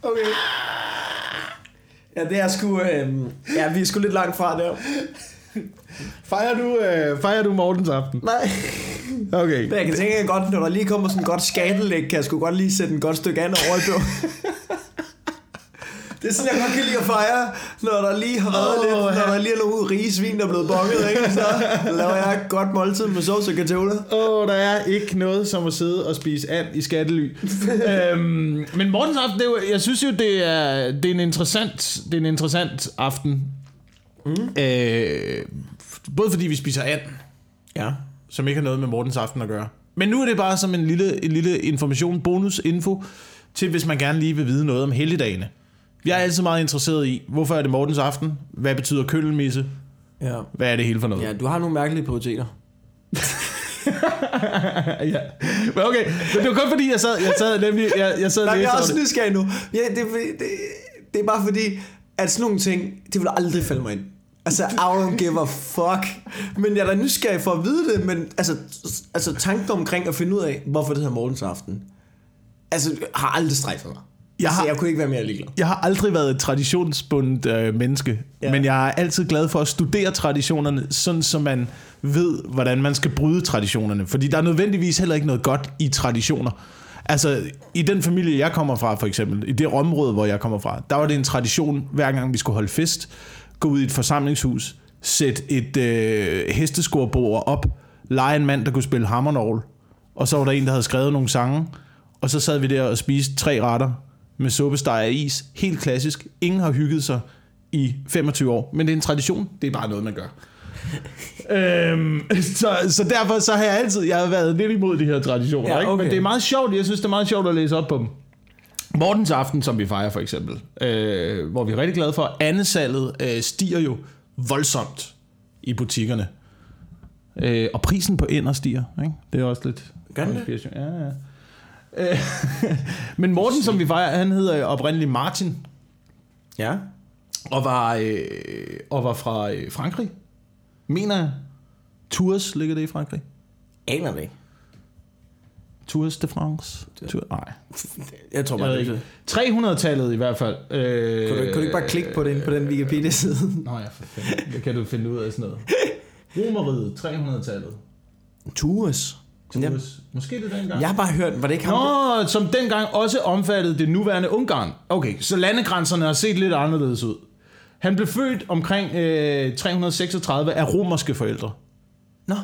Okay. Ja, det er sgu... Øh, ja, vi er sgu lidt langt fra der. Fejrer du, øh, fejrer du Mortens aften? Nej. Okay. Men jeg kan tænke godt, når der lige kommer sådan et godt skatelæg, kan jeg sgu godt lige sætte en godt stykke andet over i. Det er sådan, jeg godt kan lide at fejre, når der lige har været Åh, lidt, når ja. der lige er nogle rige svin, der er blevet bonget, ikke? Så laver jeg et godt måltid med sovs og katola. Åh, oh, der er ikke noget som at sidde og spise and i skattely. øhm, men Mortens aften, det er jo, jeg synes jo, det er, det er, en, interessant, det er en interessant aften. Mm. Øh, både fordi vi spiser and, Ja. som ikke har noget med Mortens aften at gøre. Men nu er det bare som en lille, en lille information, bonus info, til hvis man gerne lige vil vide noget om helligdagene. Jeg er altid meget interesseret i, hvorfor er det Mortens aften? Hvad betyder køllemisse? Ja. Hvad er det hele for noget? Ja, du har nogle mærkelige prioriteter. ja. Men okay, men det var kun fordi, jeg sad, jeg sad nemlig, jeg, jeg sad Nej, jeg er også det. nysgerrig nu. Ja, det, er det, det er bare fordi, at sådan nogle ting, det vil aldrig falde mig ind. Altså, I don't give a fuck. Men jeg er da nysgerrig for at vide det, men altså, altså tanken omkring at finde ud af, hvorfor det hedder Mortens Aften, altså, har aldrig strejfet mig. Jeg altså, har- jeg kunne ikke være mere ligeglad. Jeg har aldrig været et traditionsbundet øh, menneske. Ja. men jeg er altid glad for at studere traditionerne, sådan så man ved, hvordan man skal bryde traditionerne. Fordi der er nødvendigvis heller ikke noget godt i traditioner. Altså, i den familie, jeg kommer fra, for eksempel, i det område, hvor jeg kommer fra, der var det en tradition, hver gang vi skulle holde fest, gå ud i et forsamlingshus, sætte et øh, hesteskorbord op, lege en mand, der kunne spille hammernål, og så var der en, der havde skrevet nogle sange, og så sad vi der og spiste tre retter med suppesteg og is. Helt klassisk. Ingen har hygget sig i 25 år, men det er en tradition. Det er bare noget, man gør. øhm, så, så derfor så har jeg altid jeg har været lidt imod de her traditioner. Ja, ikke? Men okay. det er meget sjovt. Jeg synes, det er meget sjovt at læse op på dem. Mortens aften, som vi fejrer for eksempel, øh, hvor vi er rigtig glade for, at andesalget øh, stiger jo voldsomt i butikkerne. Øh, og prisen på ender stiger. Ikke? Det er også lidt Gør den det? Ja, ja. Øh, Men Morten, som vi fejrer, han hedder oprindeligt Martin, Ja. og var, øh, og var fra øh, Frankrig. Mener jeg. Tours ligger det i Frankrig? Aner det ikke. Tours de France? Tour, nej. Jeg tror bare, det er 300-tallet i hvert fald. Øh, Kunne du, kunne du ikke bare klikke på den på den Wikipedia-side? Nå ja, for fanden. Det kan du finde ud af sådan noget. Romeriet, 300-tallet. Tours. Tours. Måske det dengang. Jeg har bare hørt, var det ikke ham? der- Nå, som dengang også omfattede det nuværende Ungarn. Okay, så landegrænserne har set lidt anderledes ud. Han blev født omkring øh, 336 af romerske forældre. Nå.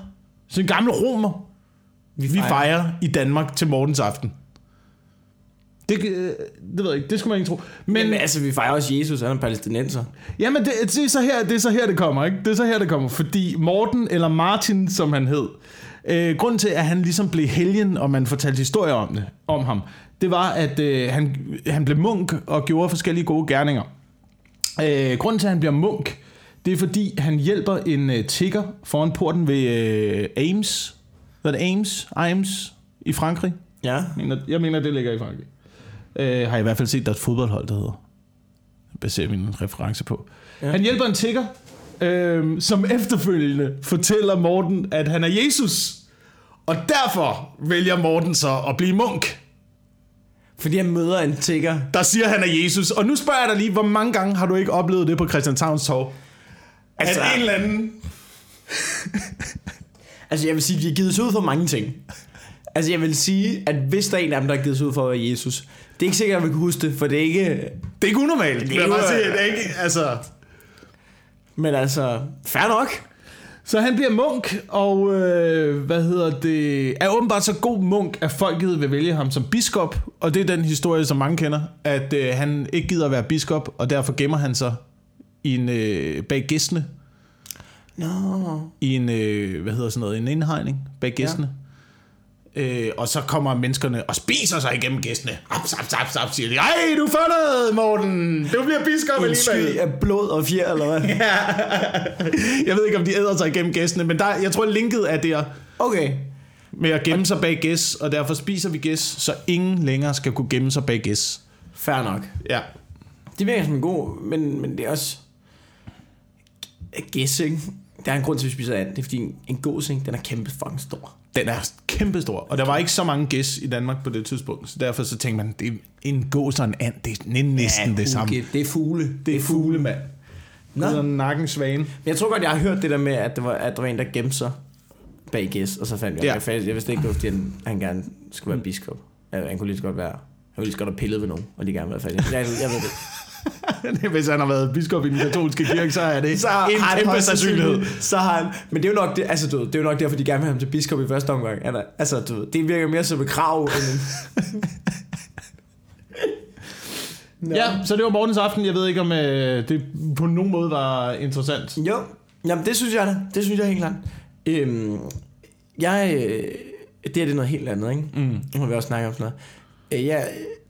Så en gammel romer, vi fejrer, vi fejrer i Danmark til morgens aften. Det, øh, det ved jeg ikke, det skulle man ikke tro. Men, Men altså, vi fejrer også Jesus, han er palæstinenser. Jamen, det, det, er så her, det er så her, det kommer, ikke? Det er så her, det kommer. Fordi Morten, eller Martin, som han hed, øh, grunden til, at han ligesom blev helgen, og man fortalte historier om, det, om ham, det var, at øh, han, han blev munk og gjorde forskellige gode gerninger. Øh, grunden til, at han bliver munk, det er, fordi han hjælper en øh, tigger foran porten ved øh, Ames. Hvad er det? Ames? Ames i Frankrig. Ja. Jeg mener, jeg mener, det ligger i Frankrig. Øh, har jeg i hvert fald set, der er et fodboldhold, der hedder. Det baserer min reference på. Ja. Han hjælper en tigger, øh, som efterfølgende fortæller Morten, at han er Jesus. Og derfor vælger Morten så at blive munk. Fordi han møder en tigger. Der siger, han er Jesus. Og nu spørger jeg dig lige, hvor mange gange har du ikke oplevet det på Christianshavns Torv? Altså, Altså- at en eller anden... Altså, jeg vil sige, vi har givet os ud for mange ting. Altså jeg vil sige, at hvis der er en af dem, der er givet sig ud for at være Jesus, det er ikke sikkert, at vi kan huske det, for det er ikke... Det er ikke unormalt. Det er er bare sige, det er ikke, altså... Men altså, fair nok. Så han bliver munk, og øh, hvad hedder det, er åbenbart så god munk, at folket vil vælge ham som biskop. Og det er den historie, som mange kender, at øh, han ikke gider at være biskop, og derfor gemmer han sig i en, øh, bag gæstene, Nå. i en, øh, hvad hedder sådan noget, en indhegning bag gæstene. Ja. Øh, og så kommer menneskerne og spiser sig igennem gæstene. Hap, sap, sap, sap, siger de. Ej, du får noget, Morten. Du bliver biskop En sky alligevel. af blod og fjer, eller hvad? Jeg ved ikke, om de æder sig igennem gæstene, men der, jeg tror, linket er der. Okay. med at gemme sig bag gæs, og derfor spiser vi gæs, så ingen længere skal kunne gemme sig bag gæs. Fair nok. Ja. Det virker som en god, men, men det er også... Gæs, ikke? Der er en grund til, at vi spiser and. Det er fordi en, en gås, ikke? Den er kæmpe fucking stor. Den er kæmpestor, og der var ikke så mange gæs i Danmark på det tidspunkt, så derfor så tænkte man, det er en gås og en and, det er næsten det samme. Det er fugle. Det er fugle, mand. Nå. Nå. nakken svane. Men jeg tror godt, jeg har hørt det der med, at der var, at der var en, der gemte sig bag gæs, og så fandt jeg, Ja. ja. jeg, jeg vidste ikke, det fordi han, han gerne skulle være biskop. Ja, han kunne lige så godt være, han kunne lige så godt have pillet ved nogen, og de gerne være fat i. Jeg, jeg ved det. Hvis han har været biskop i den katolske kirke, så er det Så en har kæmpe sandsynlighed. Så har han, men det er jo nok det, altså du ved, det er jo nok derfor, de gerne vil have ham til biskop i første omgang. Eller, altså du ved, det virker mere som et krav, end en. Ja, så det var morgens aften. Jeg ved ikke, om øh, det på nogen måde var interessant. Jo, jamen det synes jeg da. Det synes jeg helt klart. Øhm, jeg, øh, det her det er noget helt andet, ikke? Mm. Nu har vi også snakket om sådan noget. Øh, jeg,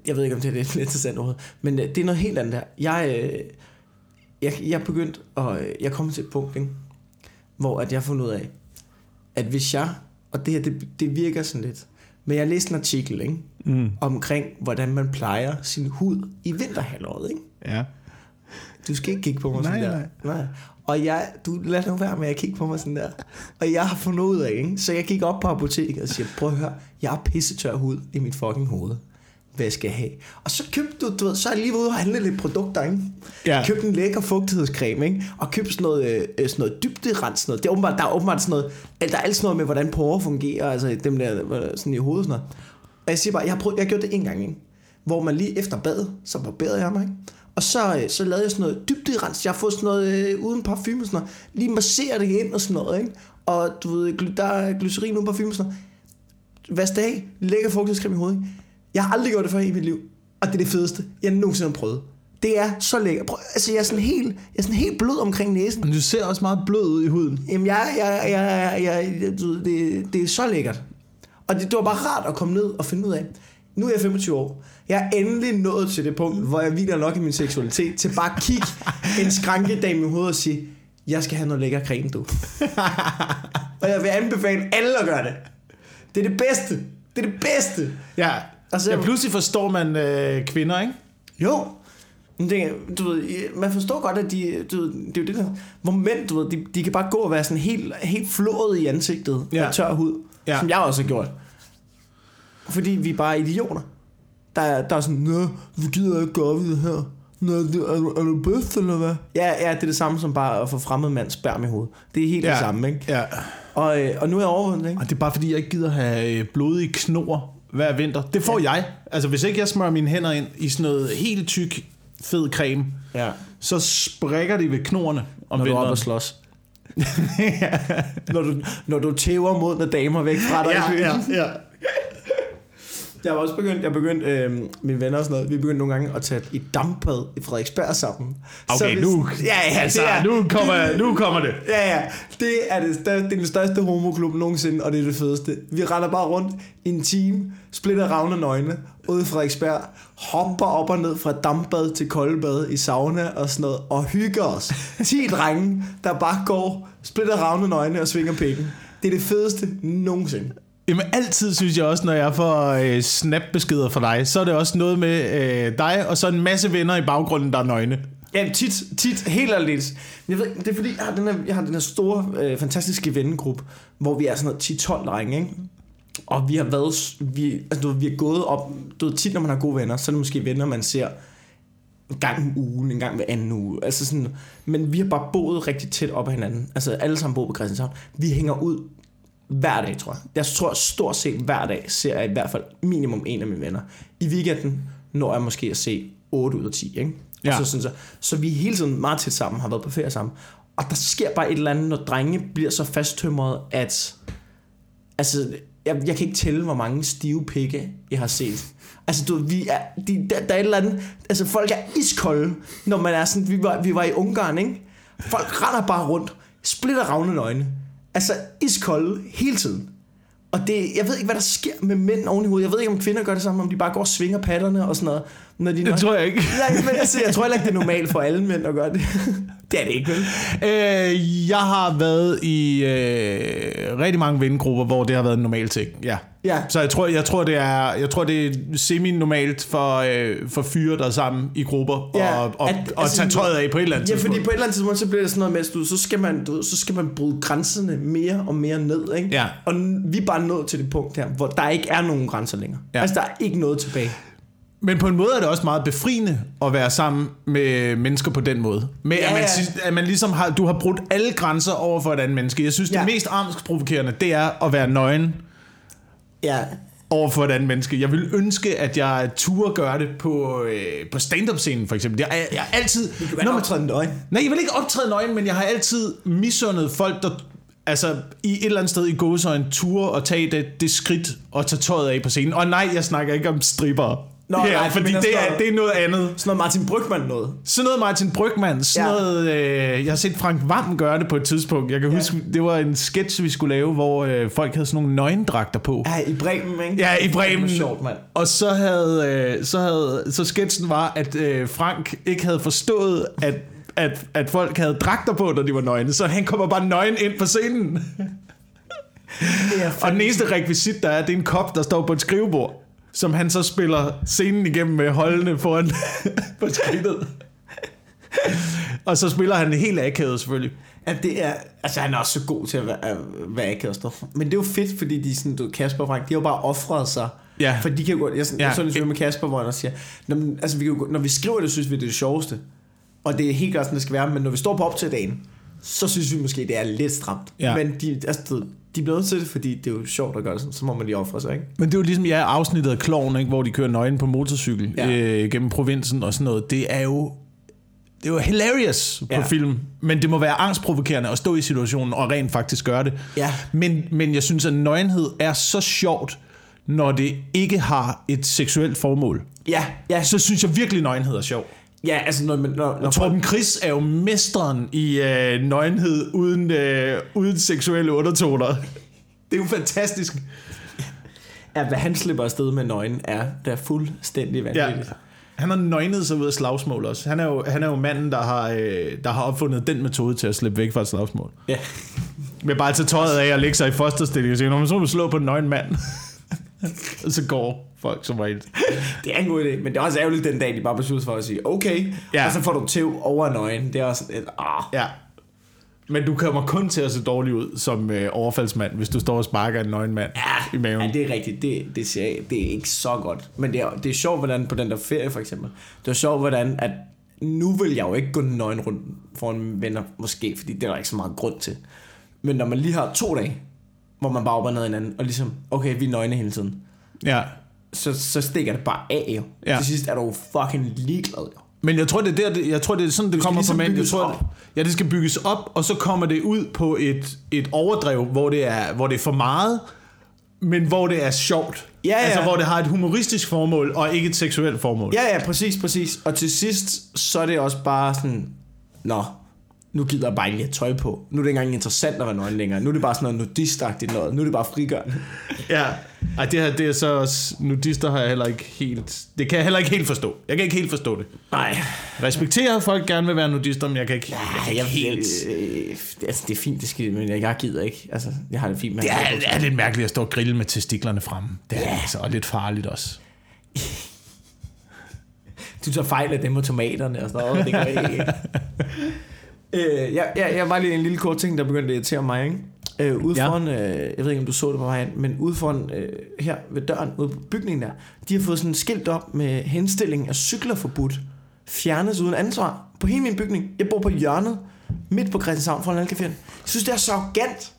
jeg ved ikke, om det er lidt interessant overhovedet, men øh, det er noget helt andet her. Jeg, øh, jeg, jeg er begyndt, og øh, jeg kommer til et punkt, ikke? hvor at jeg fundet ud af, at hvis jeg, og det her, det, det virker sådan lidt, men jeg læste en artikel, ikke? Mm. omkring, hvordan man plejer sin hud i vinterhalvåret, ikke? Ja. Du skal ikke kigge på mig sådan Nej, der. Nej. Og jeg, du lad nu være med at kigge på mig sådan der. Og jeg har fundet ud af, ikke? Så jeg gik op på apoteket og siger, prøv at høre, jeg har pissetør hud i mit fucking hoved. Hvad skal jeg have? Og så købte du, du ved, så er jeg lige ude og handle lidt produkter, ikke? Ja. Købte en lækker fugtighedscreme, ikke? Og købte sådan noget, øh, sådan noget dybderens noget. Det er åbenbart, der er åbenbart sådan noget, der er alt sådan noget med, hvordan porer fungerer, altså dem der øh, sådan i hovedet sådan noget. Og jeg siger bare, jeg har, prøvet, jeg har gjort det en gang, ikke? Hvor man lige efter bad, så barberede jeg mig, ikke? Og så, øh, så lavede jeg sådan noget dybderens. Jeg har fået sådan noget øh, uden parfume sådan noget. Lige massere det ind og sådan noget, ikke? Og du ved, der er glycerin uden parfume sådan noget. Vask det af, lægger fugtighedscreme i hovedet, ikke? Jeg har aldrig gjort det før i mit liv. Og det er det fedeste, jeg nogensinde har prøvet. Det er så lækkert. Prøv, altså, jeg er sådan helt, jeg er sådan helt blød omkring næsen. Men du ser også meget blød ud i huden. Jamen, jeg, jeg, jeg, jeg, jeg det, det er så lækkert. Og det, det var bare rart at komme ned og finde ud af. Nu er jeg 25 år. Jeg er endelig nået til det punkt, hvor jeg hviler nok i min seksualitet, til bare at kigge en skrankedame i hovedet og sige, jeg skal have noget lækker creme, du. og jeg vil anbefale alle at gøre det. Det er det bedste. Det er det bedste. Ja. Altså, ja, pludselig forstår man øh, kvinder, ikke? Jo. Det, du ved, man forstår godt, at de, du ved, det er jo det der, hvor mænd, du ved, de, de kan bare gå og være sådan helt, helt flået i ansigtet ja. Af tør hud, ja. Som jeg også har gjort. Fordi vi er bare idioter. Der, er- der er sådan, Nå, vi gider ikke gøre det her. Nå, er, du- er du bedst, eller hvad? Ja, ja, det er det samme som bare at få fremmed mands sperm i hovedet. Det er helt ja. det samme, ikke? Ja. Og, øh, og nu er jeg overvundet, ikke? Og det er bare fordi, jeg ikke gider have øh, blodige knor hver vinter. Det får ja. jeg. Altså, hvis ikke jeg smører mine hænder ind i sådan noget helt tyk, fed creme, Ja. så sprikker de ved knorene om Når du er vinteren. og slås. når, du, når du tæver mod når damer væk fra dig. i byen. ja. Jeg har også begyndt, jeg begyndte, øh, mine venner og sådan noget, vi begyndte nogle gange at tage i dampbad i Frederiksberg sammen. Okay, hvis- nu, ja, ja, altså, det er, nu, kommer, nu kommer det. Ja, ja, det er, det, det er den største homoklub nogensinde, og det er det fedeste. Vi render bare rundt i en time, splitter ravne nøgne ude i Frederiksberg, hopper op og ned fra dampbad til koldbad i sauna og sådan noget, og hygger os. 10 drenge, der bare går, splitter ravne nøgne og svinger pikken. Det er det fedeste nogensinde. Jamen altid synes jeg også, når jeg får øh, snap-beskeder fra dig, så er det også noget med øh, dig, og så en masse venner i baggrunden, der er nøgne. Ja, tit, tit helt aldeles. Jeg ved, det er fordi, jeg har den her, jeg har den her store, øh, fantastiske vennegruppe, hvor vi er sådan noget 10-12 drenge, ikke? Og vi har været, vi, altså, du, vi er gået op, du ved, tit når man har gode venner, så er det måske venner, man ser en gang om ugen, en gang hver anden uge. Altså sådan, men vi har bare boet rigtig tæt op ad hinanden. Altså alle sammen boet på Christianshavn. Vi hænger ud hver dag, tror jeg. Jeg tror stort set hver dag ser jeg i hvert fald minimum en af mine venner. I weekenden når jeg måske at se 8 ud af 10, ikke? Ja. Så, synes jeg, så vi hele tiden meget tæt sammen, har været på ferie sammen. Og der sker bare et eller andet, når drenge bliver så fasttømret, at... Altså, jeg, jeg kan ikke tælle, hvor mange stive pikke, jeg har set. Altså, du, vi er, de, der, der er et eller andet... Altså, folk er iskolde, når man er sådan... Vi var, vi var i Ungarn, ikke? Folk render bare rundt, splitter ravne nøgne. Altså, iskolde hele tiden. Og det, jeg ved ikke, hvad der sker med mænd oven i hovedet. Jeg ved ikke, om kvinder gør det samme, om de bare går og svinger patterne og sådan noget. Når de Det tror jeg ikke. Nej, men altså, jeg tror heller ikke, det er normalt for alle mænd at gøre det. det er det ikke, vel? Øh, jeg har været i øh, rigtig mange vennegrupper, hvor det har været en normal ting. Ja. Ja. Så jeg tror, jeg tror, det er, jeg tror, det er semi-normalt for, øh, for fyre, der er sammen i grupper Ja, og, og, at- og altså, tage tøjet af på et eller andet Ja, fordi tidspunkt. på et eller andet tidspunkt, så bliver det sådan noget med, at du, så, skal man, du, så skal man bryde grænserne mere og mere ned. Ikke? Ja. Og vi er bare nået til det punkt her, hvor der ikke er nogen grænser længere. Ja. Ja. Altså, der er ikke noget tilbage. Men på en måde er det også meget befriende at være sammen med mennesker på den måde. Med Ja, at, man, ja. at man ligesom har, du har brudt alle grænser over for et andet menneske. Jeg synes, ja. Det mest angstprovokerende, det er at være nøgen Ja, over for et andet menneske. Jeg vil ønske, at jeg turde gøre det på, øh, på stand-up-scenen, for eksempel. Jeg, jeg, jeg er altid... du kan Når man- optræde en øje. Nej, jeg vil ikke optræde nøgen, men jeg har altid misundet folk, der altså i et eller andet sted i gåsøjne ture og tage det, det skridt og tage tøjet af på scenen. Og nej, jeg snakker ikke om stripper. Nå, her, nej, fordi det er, det er noget andet. Sådan noget Martin Brygman noget. Sådan noget Martin Brygman, sådan Ja. noget, øh, jeg har set Frank Vam gøre det på et tidspunkt. Jeg kan Ja. huske, det var en sketch, vi skulle lave, hvor øh, folk havde sådan nogle nøgendragter på. Ja, i Bremen, ikke? Ja, i Bremen. Det sjovt, mand. Og så havde, øh, så havde så sketchen var, at øh, Frank ikke havde forstået, at, at, at folk havde dragter på, når de var nøgne. Så han kommer bare nøgen ind på scenen. Ja, Og den eneste rekvisit, der er, det er en kop, der står på et skrivebord, som han så spiller scenen igennem med holdende foran på skridtet. Og så spiller han helt akavet selvfølgelig. Ja, det er, altså han er også så god til at være, at være akavet. Men det er jo fedt, fordi de sådan, du, Kasper og Frank, de har jo bare offret sig. Ja. For de kan jo godt, jeg, sådan, Ja. jeg så en med Kasper, hvor han siger, når, altså, vi kan jo, når vi skriver det, synes vi, det er det sjoveste. Og det er helt klart sådan, det skal være. Men når vi står på optagedagen, så synes vi måske, det er lidt stramt. Ja. Men de, altså, de bliver nødt til det, fordi det er jo sjovt at gøre det sådan. Så må man lige offre sig, ikke? Men det er jo ligesom, ja, afsnittet af Kloven, ikke, hvor de kører nøgen på motorcykel ja. Øh, gennem provinsen og sådan noget. Det er jo det er jo hilarious på. Ja. film, men det må være angstprovokerende at stå i situationen og rent faktisk gøre det. Ja. Men, men jeg synes, at nøgenhed er så sjovt, når det ikke har et seksuelt formål. Ja, ja, Så synes jeg virkelig, nøgenhed er sjov. Ja altså når, når, når, Torben Chris er jo mesteren i øh, nøgenhed uden, øh, uden seksuelle undertoner. Det er jo fantastisk. ja, hvad han slipper afsted med nøgen, er der fuldstændig Ja. vanvittigt. Han har nøgnet sig ud af slagsmål også. Han er jo, han er jo manden, der har, øh, der har opfundet den metode til at slippe væk fra et slagsmål. Ja. Med bare at tage tøjet af og lægge sig i fosterstilling og sige, når man så du slå på en nøgen mand. Og så går folk som regel. Det er en god idé, men det er også ærgerligt den dag, de bare beslutter for at sige, okay, Ja. ja. og så får du tæv over nøgen. Det er også et, ah. Ja. Men du kommer kun til at se dårlig ud som øh, overfaldsmand, hvis du står og sparker en nøgen mand i maven. Ja, det er rigtigt. Det, det, ser jeg, det er ikke så godt. Men det er, det er sjovt, hvordan på den der ferie for eksempel, det er sjovt, hvordan at nu vil jeg jo ikke gå nøgen rundt for en venner, måske, fordi det er der ikke så meget grund til. Men når man lige har to dage, hvor man bare op og ned hinanden, og ligesom, okay, vi er nøgne hele tiden, Ja. så, så stikker det bare af jo. Ja. Til sidst er du fucking ligeglad jo. Men jeg tror, det er, der, det, jeg tror, det er sådan, det kommer ligesom fra mænd. Jeg tror, op. ja, det skal bygges op, og så kommer det ud på et, et overdrev, hvor det, er, hvor det er for meget, men hvor det er sjovt. Ja, ja. Altså, hvor det har et humoristisk formål, og ikke et seksuelt formål. Ja, ja, præcis, præcis. Og til sidst, så er det også bare sådan, nå, nu gider jeg bare ikke have tøj på. Nu er det ikke engang interessant at være nøgen længere. Nu er det bare sådan noget nudistagtigt noget. Nu er det bare frigørende. ja. Ej, det her, det er så også, nudister har jeg heller ikke helt, det kan jeg heller ikke helt forstå. Jeg kan ikke helt forstå det. Nej. Respekterer, at folk gerne vil være nudister, men jeg kan ikke, jeg kan Jeg helt... Øh, altså, det er fint, det skal, men jeg, gider ikke. Altså, jeg har det fint med Det er, det er lidt mærkeligt at stå og grille med testiklerne fremme. Det er altså og lidt farligt også. Du tager fejl af dem og tomaterne og sådan noget. Det gør jeg ikke. øh, jeg, jeg, jeg var lige en lille kort ting, der begyndte at irritere mig. Ikke? Øh, ude Ja. foran, øh, jeg ved ikke om du så det på vej hen, men ude foran øh, her ved døren, ude på bygningen der, de har fået sådan et skilt op med henstilling af cykler forbudt. Fjernes uden ansvar på hele min bygning. Jeg bor på hjørnet, midt på Christianshavn foran Alcaféen. Jeg synes, det er så arrogant.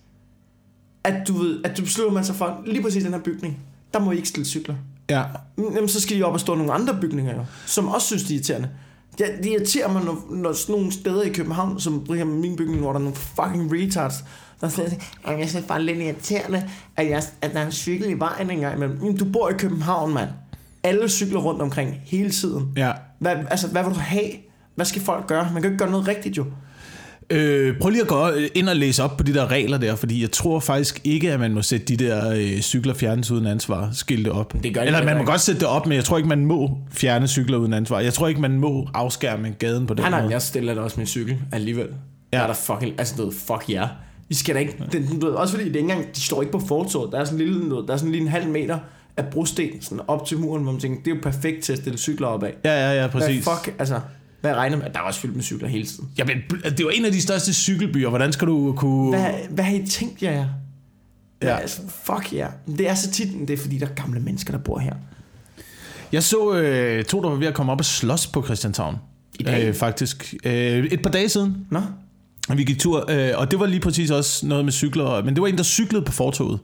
at du ved, at du beslutter man sig for, lige præcis den her bygning, der må I ikke stille cykler. Ja. Jamen, så skal de op og stå nogle andre bygninger jo, som også synes, det er irriterende. Det, det irriterer mig, når, når sådan nogle steder i København, som for eksempel min bygning, hvor der er nogle fucking retards, der siger, at jeg synes bare lidt irriterende, at, jeg, at der er en cykel i vejen engang imellem. Men du bor i København, mand. Alle cykler rundt omkring hele tiden. Ja. Hvad, altså, hvad vil du have? Hvad skal folk gøre? Man kan ikke gøre noget rigtigt, jo. Øh, prøv lige at gå ind og læse op på de der regler der, fordi jeg tror faktisk ikke, at man må sætte de der øh, cykler fjernes uden ansvar skilte op. Det gør de Eller man må ikke. godt sætte det op, men jeg tror ikke, man må fjerne cykler uden ansvar. Jeg tror ikke, man må afskærme gaden på den Nej, nej, måde. jeg stiller da også min cykel alligevel. Ja. Der er der fucking, altså ved, fuck jer. Yeah. I skal da ikke, den, du ved, også fordi det ikke engang, de står ikke på fortovet. Der er sådan en lille, der er sådan lige en halv meter af brosten, sådan op til muren, hvor man tænker, det er jo perfekt til at stille cykler op af. Ja, ja, ja, præcis. Hvad fuck, altså, hvad regner med? Der er også fyldt med cykler hele tiden. Ja, men det jo en af de største cykelbyer. Hvordan skal du kunne... Hvad, hvad har I tænkt jer? Ja. Ja. ja. Altså, fuck jer. Yeah. Det er så tit, det er fordi, der er gamle mennesker, der bor her. Jeg så øh, to, der var ved at komme op og slås på Christianshavn. I dag? Øh, faktisk. Øh, et par dage siden. Nå? Vi gik tur, øh, og det var lige præcis også noget med cykler, men det var en, der cyklede på fortoget.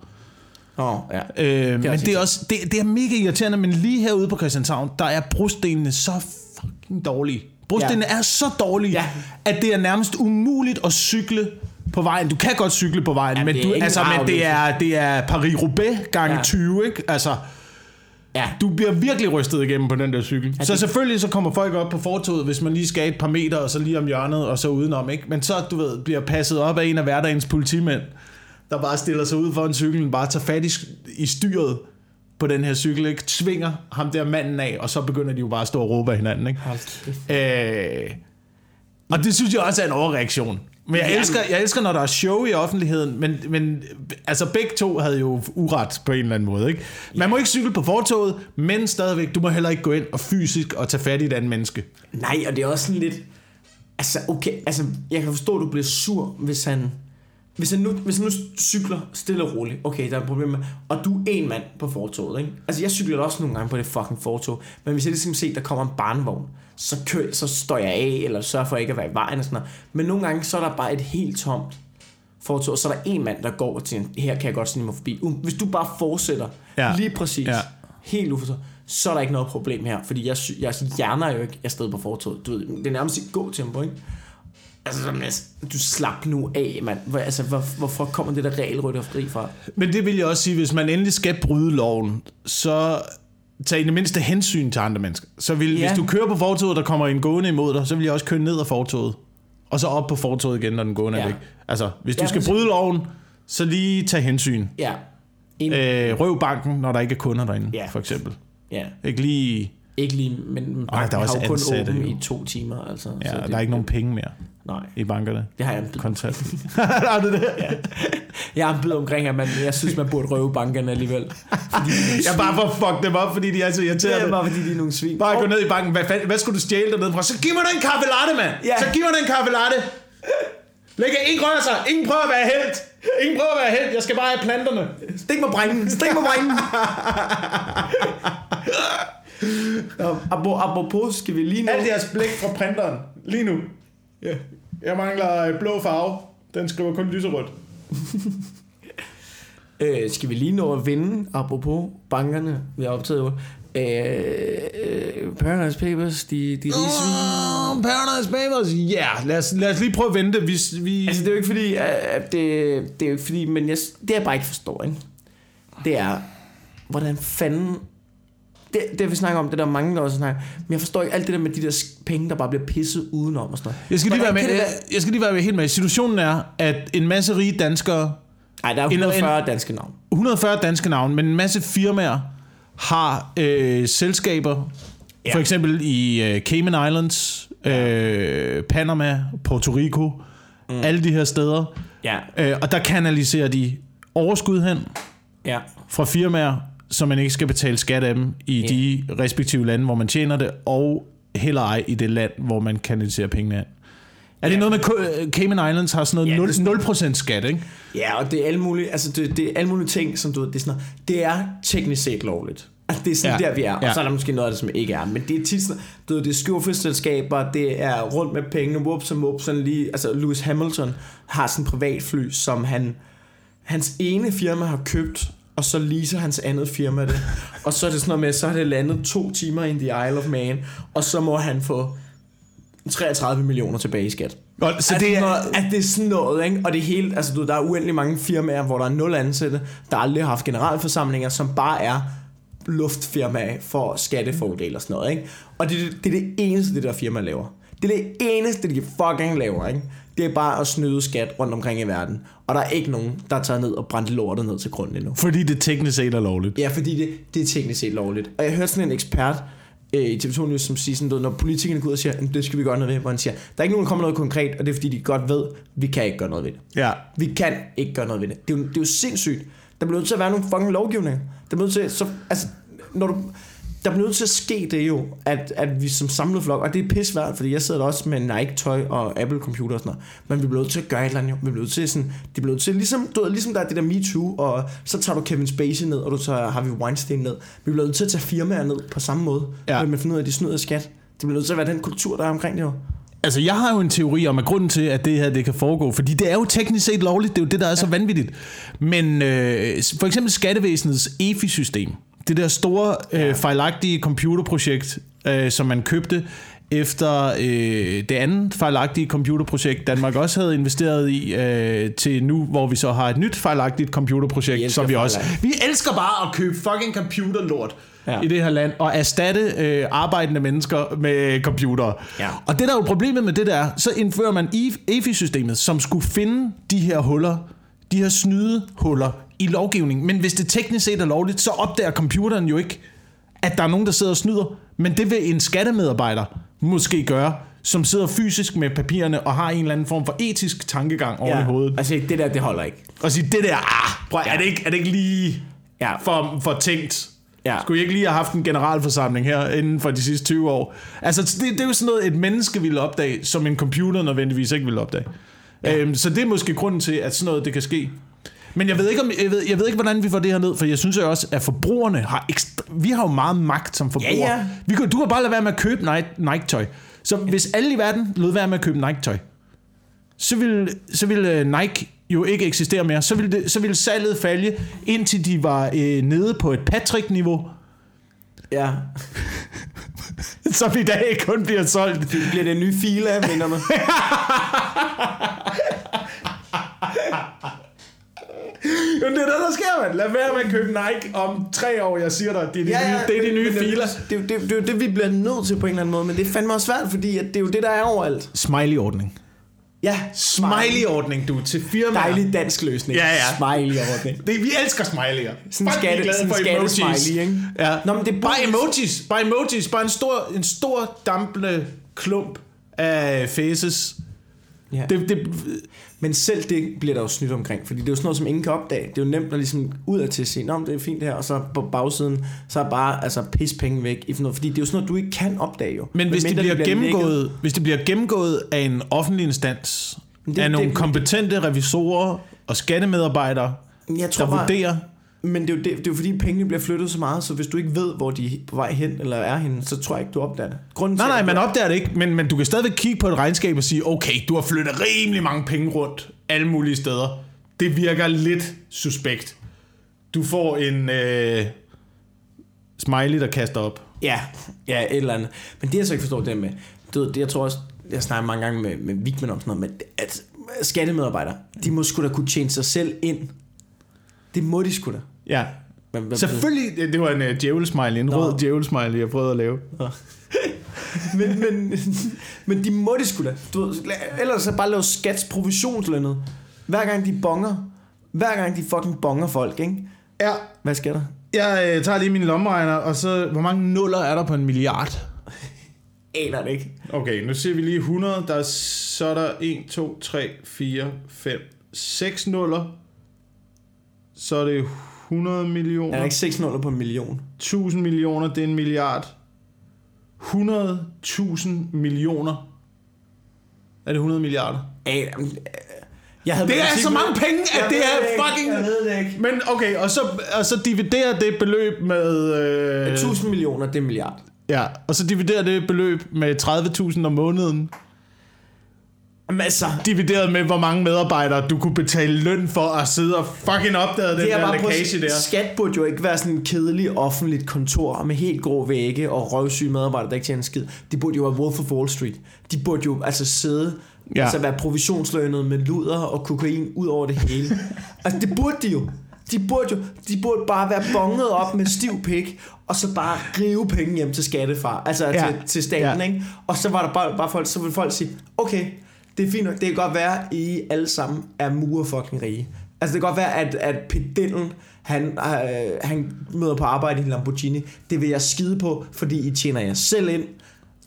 Nå, ja. Øh, men også det er også det, det er mega irriterende, men lige herude på Christianshavn, der er brostenene så fucking dårlige. Brostenene ja. er så dårlige, Ja. at det er nærmest umuligt at cykle på vejen. Du kan godt cykle på vejen, Ja, men, det er du, altså, men det er, det er Paris-Roubaix gange Ja. ja. 20, ikke? Altså, Ja. du bliver virkelig rystet igennem på den der cykel. Ja, det- så selvfølgelig så kommer folk op på fortoget, hvis man lige skal et par meter, og så lige om hjørnet, og så udenom, ikke? Men så, du ved, bliver passet op af en af hverdagens politimænd, der bare stiller sig ud foran cyklen, bare tager fat i, i styret på den her cykel, ikke? Tvinger ham der manden af, og så begynder de jo bare at stå og råbe af hinanden, ikke? Øh, og det synes jeg også er en overreaktion. Men jeg elsker, jeg elsker, når der er show i offentligheden, men, men altså begge to havde jo uret på en eller anden måde. Ikke? Man må ikke cykle på fortoget, men stadigvæk, du må heller ikke gå ind og fysisk og tage fat i et andet menneske. Nej, og det er også sådan lidt... Altså, okay, altså, jeg kan forstå, at du bliver sur, hvis han... Hvis han, nu, hvis han nu cykler stille og roligt, okay, der er et problem med, og du er en mand på fortoget, ikke? Altså, jeg cykler også nogle gange på det fucking fortog, men hvis jeg ligesom ser, der kommer en barnevogn, så, kø, så står jeg af, eller sørger for ikke at være i vejen og sådan noget. Men nogle gange, så er der bare et helt tomt fortog, og så er der en mand, der går og tænker, her kan jeg godt snige mig forbi. Um, Hvis du bare fortsætter, ja. Lige præcis, ja. Helt uforstået, så er der ikke noget problem her, fordi jeg, jeg hjerner jo ikke afsted på fortoget. Du ved, det er nærmest et gå-tempo, ikke? Altså, sådan, altså, du slap nu af, mand. Hvor, altså, hvor, hvorfor kommer det der regelrytteri fra? Men det vil jeg også sige, hvis man endelig skal bryde loven, så tag i det mindste hensyn til andre mennesker. Så vil, Ja. hvis du kører på fortoget, der kommer en gående imod dig, så vil jeg også køre ned ad fortoget. Og så op på fortoget igen, når den gående ja. Er væk. Altså, hvis du Ja, skal bryde loven, så lige tag hensyn. Ja. En, Øh, røv banken, når der ikke er kunder derinde, Ja. for eksempel. ja. Ikke lige... Ikke lige, men Ej, der er har også jo kun ansatte, åben jo. i to timer, altså. Ja, så det, der er ikke nogen penge mere Nej, i bankerne. det har jeg en bid. Kontant. er det det? Ja. Jeg har en bid omkring, at man, jeg synes, man burde røve bankerne alligevel. Fordi Jeg er bare for at fuck dem op, fordi de er så det irriterende. er bare, fordi de er nogle svin. Bare gå ned i banken. Hvad, fanden- hvad skulle du stjæle dernede fra? Så giv mig den kaffe latte, mand. Ja. Så giv mig den kaffe latte. Læg ingen rører sig. Ingen prøver at være helt. Ingen prøver at være helt. Jeg skal bare have planterne. Stik mig brængen! Stik mig brængen! Nå, Apropos, skal vi lige nu... Alt jeres blik fra printeren. Lige nu. Ja. Jeg mangler øh, blå farve. Den skriver kun lyserødt. Øh, skal vi lige nå at vinde, apropos bankerne, vi har optaget jo. Øh, øh, Paradise Papers, de, de, er svin. Oh, Paradise Papers. Ja, yeah. lad, os, lad os lige prøve at vente. Vi, vi... Altså, det er jo ikke fordi, at det, det er jo ikke fordi, men jeg, det jeg bare ikke forstår, ikke? det er, hvordan fanden... Det, det vi snakker om, det der er mange, der også snakker Men jeg forstår ikke alt det der med de der penge, der bare bliver pisset udenom og sådan noget. jeg skal, lige være med, jeg, jeg skal lige være med helt med. Situationen er, at en masse rige danskere Nej, der er En- 140 danske navn. 140 danske navne, men en masse firmaer har øh, selskaber, ja. for eksempel i øh, Cayman Islands, øh, Panama, Puerto Rico, mm. alle de her steder. Ja, Øh, og der kanaliserer de overskud hen ja. fra firmaer, så man ikke skal betale skat af dem i Ja. de respektive lande, hvor man tjener det, og heller ej i det land, hvor man kanaliserer pengene hen. Er det Ja. noget med Ko- Cayman Islands har sådan Ja, noget er 0%, 0% skat, ikke? Ja, og det er alle mulige, altså det, det er alle mulige ting, som du ved, det er sådan noget, det er teknisk set lovligt. Altså, det er sådan ja. Ja. der, vi er. Og Ja. så er der måske noget af det, som ikke er. Men det er tit sådan, du ved, det er skjortfødselsselskaber, det er rundt med penge, whoops og whoops, sådan lige, altså Lewis Hamilton har sådan en privatfly, som han, hans ene firma har købt, og så leaser hans andet firma det. og så er det sådan noget med, så har det landet to timer in the Isle of Man, og så må han få 33 millioner tilbage i skat. Og, så Altså, det er, noget, at det er sådan noget, ikke? Og det er helt, altså du, der er uendelig mange firmaer, hvor der er nul ansatte, der aldrig har haft generalforsamlinger, som bare er luftfirmaer for skattefordel og sådan noget, ikke? Og det, det, det er det eneste, det der firma laver. Det er det eneste, de fucking laver, ikke? Det er bare at snyde skat rundt omkring i verden. Og der er ikke nogen, der tager ned og brænder lortet ned til grunden endnu. fordi det teknisk set er lovligt. Ja, fordi det, det er teknisk set lovligt. Og jeg hørte sådan en ekspert øh, i TV2 News, som siger sådan noget, når politikerne går ud og siger, "Jamen, det skal vi gøre noget ved, hvor han siger, der er ikke nogen, der kommer noget konkret, og det er fordi, de godt ved, vi kan ikke gøre noget ved det. Ja. Vi kan ikke gøre noget ved det. Det er jo, det er jo sindssygt. Der bliver nødt til at være nogle fucking lovgivninger. Der bliver nødt til, så, altså, når du, der bliver nødt til at ske det jo, at, at vi som samlet flok, og det er pissvært, fordi jeg sidder der også med Nike-tøj og Apple-computer og sådan noget, men vi bliver nødt til at gøre et eller andet jo. Vi bliver nødt til sådan, de bliver nødt til, ligesom, du ved, ligesom der er det der MeToo, og så tager du Kevin Spacey ned, og du tager Harvey Weinstein ned. Vi bliver nødt til at tage firmaer ned på samme måde, Ja. men finde ud af, at de snyder skat. Det bliver nødt til at være den kultur, der er omkring det jo. Altså, jeg har jo en teori om, at grunden til, at det her det kan foregå, fordi det er jo teknisk set lovligt, det er jo det, der er så vanvittigt. Men øh, for eksempel skattevæsenets EFI-system, det der store, øh, fejlagtige computerprojekt, øh, som man købte efter øh, det andet fejlagtige computerprojekt, Danmark også havde investeret i, øh, til nu, hvor vi så har et nyt fejlagtigt Vi computerprojekt, elsker som vi også... Vi elsker bare at købe fucking computerlort ja. Ja. i det her land, og erstatte øh, arbejdende mennesker med computere. Ja. Og det der er jo problemet med det der, så indfører man EFI-systemet, som skulle finde de her huller, de her snydehuller i lovgivningen. Men hvis det teknisk set er lovligt, så opdager computeren jo ikke, at der er nogen, der sidder og snyder. Men det vil en skattemedarbejder måske gøre, som sidder fysisk med papirerne og har en eller anden form for etisk tankegang over ja. i hovedet. Altså, det der, det holder ikke. Og sige, det der, ah, prøv, er, det ikke, er det ikke lige Ja. for, for tænkt? Ja. Skulle I ikke lige have haft en generalforsamling her inden for de sidste 20 år? Altså, det, det er jo sådan noget, et menneske ville opdage, som en computer nødvendigvis ikke ville opdage. Ja. Øhm, så det er måske grunden til, at sådan noget det kan ske. Men jeg ved, ikke, om, jeg, ved, jeg ved ikke, hvordan vi får det her ned, for jeg synes jo også, at forbrugerne har ekstra, vi har jo meget magt som forbrugere. Ja, ja. Vi kan, du kan bare lade være med at købe Nike- Nike-tøj. Så hvis alle i verden lod være med at købe Nike-tøj, så ville, så ville øh, Nike jo ikke eksistere mere. Så ville, det, så ville salget falde, indtil de var øh, nede på et Patrick-niveau, Ja. som i dag kun bliver solgt. Det bliver det nye fila, mener man. Jo, det er det, der sker, mand. Lad være med at købe Nike om tre år. Jeg siger dig, det er de, ja, ja, nye, det er de nye men filer. Det, det, det, det, er jo det, vi bliver nødt til på en eller anden måde, men det er fandme også svært, fordi at det er jo det, der er overalt. Smiley-ordning. Ja, Smiley-ordning, du, til firmaer. Dejlig dansk løsning. Ja, ja. Smiley-ordning. Det, vi elsker smiley'er. Sådan er skatte- sådan for emojis. skattesmiley, ikke? Ja. Nå, men det er bare emojis. Bare emojis. Bare en stor, en stor dampende klump af faces. Ja. Det, det, Men selv det bliver der jo snydt omkring, fordi det er jo sådan noget, som ingen kan opdage. Det er jo nemt at ligesom ud af til at sige, Nå, men det er fint det her, og så på bagsiden, så er bare altså, penge væk. I noget, fordi det er jo sådan noget, du ikke kan opdage jo. men hvis det bliver, lækket. gennemgået, hvis det bliver gennemgået af en offentlig instans, Det- det, af nogle det- kompetente revisorer og skattemedarbejdere, Jeg tror der bare, vurderer, Men det er, jo det, det er jo fordi, pengene bliver flyttet så meget, så hvis du ikke ved, hvor de er på vej hen eller er henne, så tror jeg ikke, du opdager det. Grunden Nej, til, nej, man opdager det ikke, men, men du kan stadigvæk kigge på et regnskab og sige, okay, du har flyttet rimelig mange penge rundt alle mulige steder. Det virker lidt suspekt. Du får en øh, smiley, der kaster op. Ja, ja, et eller andet. Men det jeg så ikke forstår, det med, du ved, det, jeg tror også, jeg snakker mange gange med, med Vigman om sådan noget, men at skattemedarbejdere, de må sgu da kunne tjene sig selv ind. Det må de sgu da. Ja. Hvad, hvad, Selvfølgelig, det, det var en uh, djævelsmiley, en Nå. rød djævelsmiley, jeg prøvede at lave. men, men, men de må de sgu da. Du ellers så bare lave skats provisionslønnet. Hver gang de bonger, hver gang de fucking bonger folk, ikke? Ja, Hvad sker der? jeg øh, tager lige min lommeregner, og så, hvor mange nuller er der på en milliard? Aner det ikke. Okay, nu ser vi lige 100, der er, så er der 1, 2, 3, 4, 5, 6 nuller. Så er det 100 Er der millioner. ikke 6 nuller på en million? 1000 millioner, det er en milliard. 100.000 millioner. Er det 100 milliarder? Øh, jeg havde Det er så mange penge, Jeg at det ved er fucking... Jeg ved det ikke. Men okay, og så, og så dividerer det beløb med... Øh, 1000 millioner, det er en milliard. Ja, og så dividerer det beløb med 30.000 om måneden. Jamen, altså, divideret med, hvor mange medarbejdere du kunne betale løn for at sidde og fucking opdage den er der lækage der. skat burde jo ikke være sådan en kedelig offentligt kontor med helt grå vægge og røvsyge medarbejdere, der ikke tjener en skid. De burde jo være Wolf of Wall Street. De burde jo altså sidde, Ja. altså være provisionslønnet med luder og kokain ud over det hele. altså det burde de jo. De burde jo, de burde bare være bonget op med stiv pik, og så bare rive penge hjem til skattefar, altså Ja. til, til staten, ja. ikke? Og så var der bare, bare folk, så ville folk sige, okay, det er fint nok, det kan godt være, at I alle sammen er mure fucking rige. Altså det kan godt være, at, at pedellen, han, øh, han møder på arbejde i en Lamborghini. Det vil jeg skide på, fordi I tjener jer selv ind.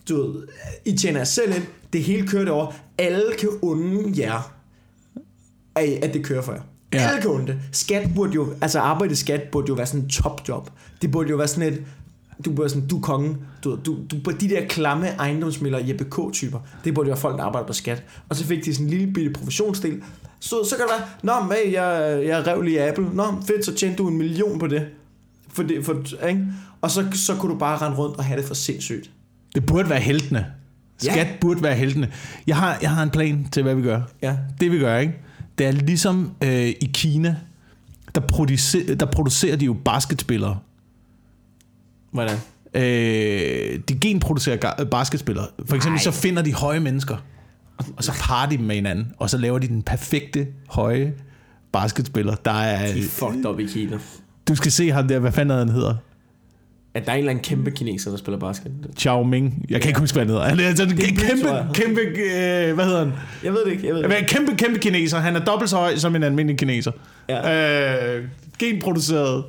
Du ved, I tjener jer selv ind. Det hele kører det over. Alle kan unde jer, af, at det kører for jer. Ja. Alle kan unde det. Skat burde jo, altså arbejde i skat burde jo være sådan en topjob. Det burde jo være sådan et, du burde sådan, du er kongen. Du, du, du, de der klamme ejendomsmælder, Jeppe K-typer, det burde være folk, der arbejder på skat. Og så fik de sådan en lille bitte professionsdel. Så, så kan det være, nå, hey, jeg, jeg rev lige Apple. Nå, fedt, så tjente du en million på det. For det for, ikke? Og så, så kunne du bare rende rundt og have det for sindssygt. Det burde være heltene. Ja. Skat burde være heltene. Jeg har, jeg har en plan til, hvad vi gør. Ja. Det vi gør, ikke? Det er ligesom øh, i Kina, der, producerer, der producerer de jo basketspillere. Hvordan? Øh, de genproducerer ga- basketspillere. For eksempel Nej. så finder de høje mennesker, og så parer de dem med hinanden, og så laver de den perfekte høje basketspiller. Der er, De er fucked up i Kina. du skal se ham der, hvad fanden han hedder? At der er en eller anden kæmpe kineser, der spiller basket. Chao Ming. Jeg kan ikke huske, hvad han hedder. Han er sådan en kæmpe, jeg. kæmpe, øh, hvad hedder han? Jeg ved det ikke, jeg ved det ikke. kæmpe, kæmpe kineser. Han er dobbelt så høj som en almindelig kineser. Ja. Øh, genproduceret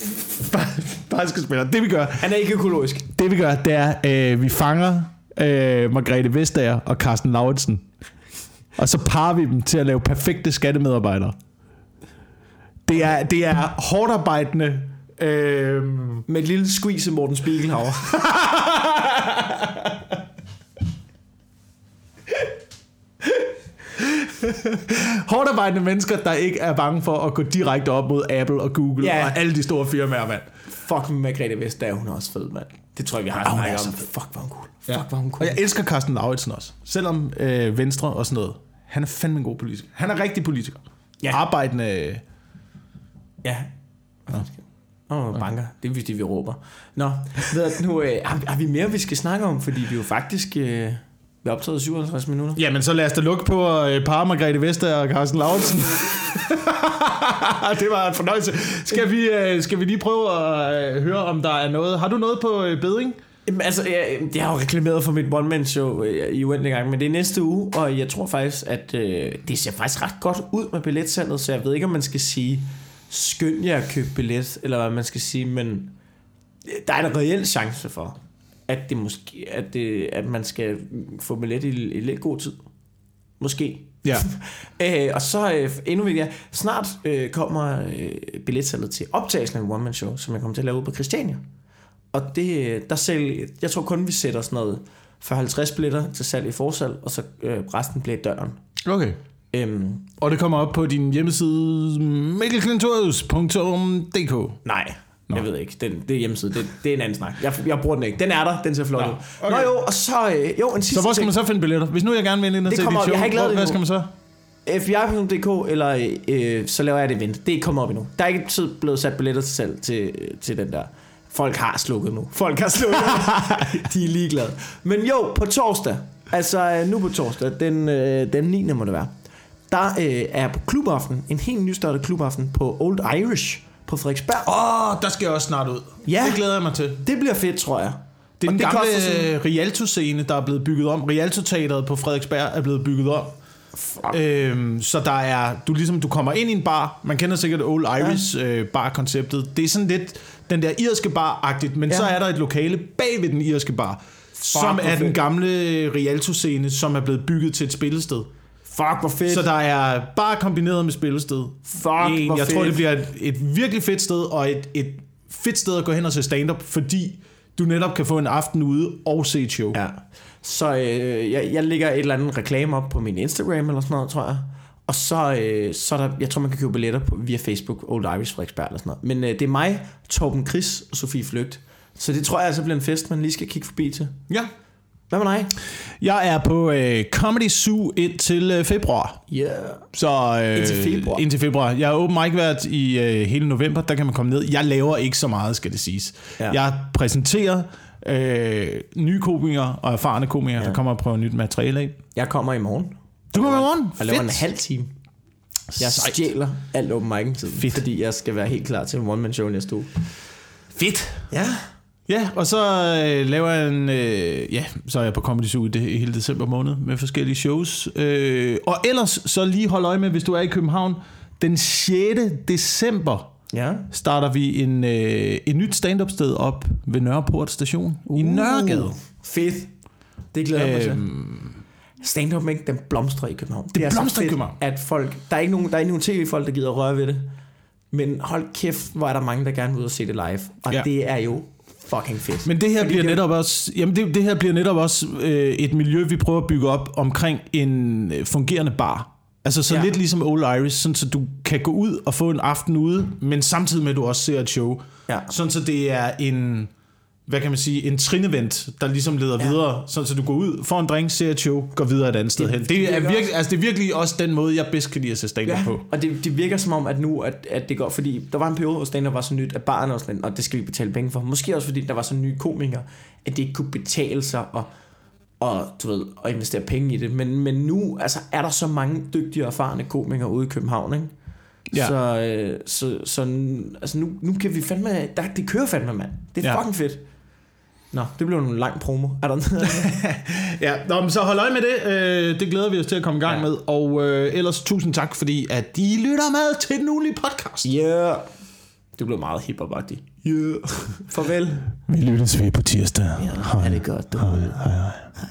basketspiller. Det vi gør, Han er ikke økologisk. det vi gør, det er, øh, vi fanger øh, Margrethe Vestager og Carsten Lauritsen. Og så parer vi dem til at lave perfekte skattemedarbejdere. Det er, det er hårdt arbejdende... Øh, Med et lille squeeze af Morten Spiegelhauer. hårdt arbejdende mennesker, der ikke er bange for at gå direkte op mod Apple og Google Ja. og alle de store firmaer, mand. Fuck med Margrethe Vestager, hun er også fed, mand. Det tror jeg, vi har snakket så om. Fuck, hvor hun cool. Ja. Fuck, hvor hun Og cool. jeg elsker Carsten Lauritsen også. Selvom øh, Venstre og sådan noget. Han er fandme en god politiker. Han er rigtig politiker. Ja. Arbejdende... Ja. Åh, oh, banker. Det er fordi, vi råber. Nå, ved du, nu, øh, har, har, vi mere, vi skal snakke om? Fordi vi jo faktisk... Øh, vi har optaget 57 minutter. Jamen, så lad os da lukke på øh, par Margrethe Vestager og Carsten Lauritsen. det var en fornøjelse. Skal vi, øh, skal vi lige prøve at øh, høre, om der er noget... Har du noget på bedring? Jamen, altså, jeg, jeg har jo reklameret for mit one-man-show i uendelig gang, men det er næste uge, og jeg tror faktisk, at øh, det ser faktisk ret godt ud med billetsalget, så jeg ved ikke, om man skal sige, skynd jer at købe billet, eller hvad man skal sige, men der er en reel chance for, at, det måske, at, det, at man skal få billet i, i lidt god tid. Måske. Ja. Øh, og så øh, endnu vigtigere, snart øh, kommer øh, billetsalget til optagelsen af en one-man-show, som jeg kommer til at lave ude på Christiania. Og det, øh, der selv, jeg tror kun, vi sætter sådan noget for 50 billetter til salg i forsalg, og så øh, resten bliver i døren. Okay. Øhm, Og det kommer op på din hjemmeside mikkelklintorius.dk nej, Nå. jeg ved ikke. Den, det er hjemmeside. Det, det er en anden snak. Jeg, jeg bruger den ikke. Den er der. Den ser flot ud. okay. Nå jo, og så, øh, jo, en sidste Så hvor skal man så finde billetter? Hvis nu jeg gerne vil ind og Det se kommer dit show, Jeg har ikke lavet hvor- hvad skal man så? FBI.dk, eller øh, så laver jeg det event. Det er ikke kommet op endnu. Der er ikke tid blevet sat billetter til salg til, til den der. Folk har slukket nu. Folk har slukket. De er ligeglade. Men jo, på torsdag, altså øh, nu på torsdag, den, øh, den 9. må det være, der øh, er på klubaften, en helt nystartet klubaften på Old Irish på Frederiksberg. Åh, oh, der skal jeg også snart ud. Ja. Det glæder jeg mig til. Det bliver fedt, tror jeg. Det er Og den gamle koster sådan- Rialto-scene, der er blevet bygget om. Rialto-teateret på Frederiksberg er blevet bygget om. Øhm, så der er, du ligesom, du kommer ind i en bar, man kender sikkert Old Irish ja. øh, bar-konceptet. Det er sådan lidt den der irske bar-agtigt, men ja. Så er der et lokale bag ved den irske bar, som hvor er den fedt. gamle Rialto-scene, som er blevet bygget til et spillested. Fuck, hvor fedt. Så der er bar kombineret med spillested. Fuck, En, hvor jeg fedt. tror, det bliver et, et virkelig fedt sted, og et, et fedt sted at gå hen og se stand-up, fordi du netop kan få en aften ude og se et show. Ja. Så øh, jeg, jeg lægger et eller andet reklame op på min Instagram eller sådan noget, tror jeg. Og så, øh, så er der, jeg tror man kan købe billetter på, via Facebook, Old Irish Frederiksberg eller sådan noget. Men øh, det er mig, Torben Chris og Sofie Flygt. Så det tror jeg altså bliver en fest, man lige skal kigge forbi til. ja. Hvad med dig? Jeg er på øh, Comedy Zoo indtil øh, februar. Yeah. Så, øh, Indtil februar? Indtil februar. Jeg har åben mic været i øh, hele november, der kan man komme ned. Jeg laver ikke så meget, skal det siges. Ja. Jeg præsenterer øh, nye komikere og erfarne komikere, ja. der kommer og prøver nyt materiale af. Jeg kommer i morgen. Du kommer i morgen? Jeg laver en halv time. Jeg Sejt. stjæler alt open mic tiden, fordi jeg skal være helt klar til en one-man show næste uge. Fedt. Ja. Ja, og så øh, laver jeg en... Øh, ja, så er jeg på Comedy Zoo i det, hele december måned med forskellige shows. Øh, og ellers så lige hold øje med, hvis du er i København, den 6. december Ja. starter vi en, øh, et nyt stand-up sted op ved Nørreport station uh. i Nørregade. Fedt. Det glæder jeg mig til. Øhm, Stand-up ikke, den blomstrer i København. Det, Det er blomstrer i København. At folk, der er ikke nogen, der er ikke nogen tv-folk, der gider røre ved det. Men hold kæft, hvor er der mange, der gerne vil ud og se det live. Og ja. det er jo fucking fedt. Men det her Fordi bliver netop også, jamen det, det her bliver netop også øh, et miljø, vi prøver at bygge op omkring en øh, fungerende bar. Altså så. Ja. lidt ligesom Old Irish, sådan så du kan gå ud og få en aften ude, men samtidig med at du også ser et show. Ja. Sådan så det er en, hvad kan man sige, en trinevent, der ligesom leder ja. Videre, sådan så du går ud, får en drink, ser et show, går videre et andet sted Det- hen. det Det er, virkelig, altså det er virkelig også den måde, jeg bedst kan lide at se stand Ja, på. og det, det virker som om, at nu, at, at det går, fordi der var en periode, hvor stand var så nyt, at barn og sådan, og det skal vi betale penge for. Måske også fordi, der var så nye komikere, at det ikke kunne betale sig at, og, du ved, at investere penge i det. Men, men nu altså, er der så mange dygtige og erfarne komikere ude i København, ikke? Ja. Så, øh, så, så altså nu, nu kan vi fandme, der, det kører fandme, mand. Det er Ja. fucking fedt. Nå, det blev en lang promo. Er der? Ja, nå, men så hold øje med det. Øh, det glæder vi os til at komme i gang ja. Ja. med. Og øh, ellers tusind tak, fordi at de lytter med til den ugenlige podcast. yeah. Det blev meget hip Yeah. Farvel. Vi lyttes ved på tirsdag. Ja, er det godt, du. Hej, hej. Hej.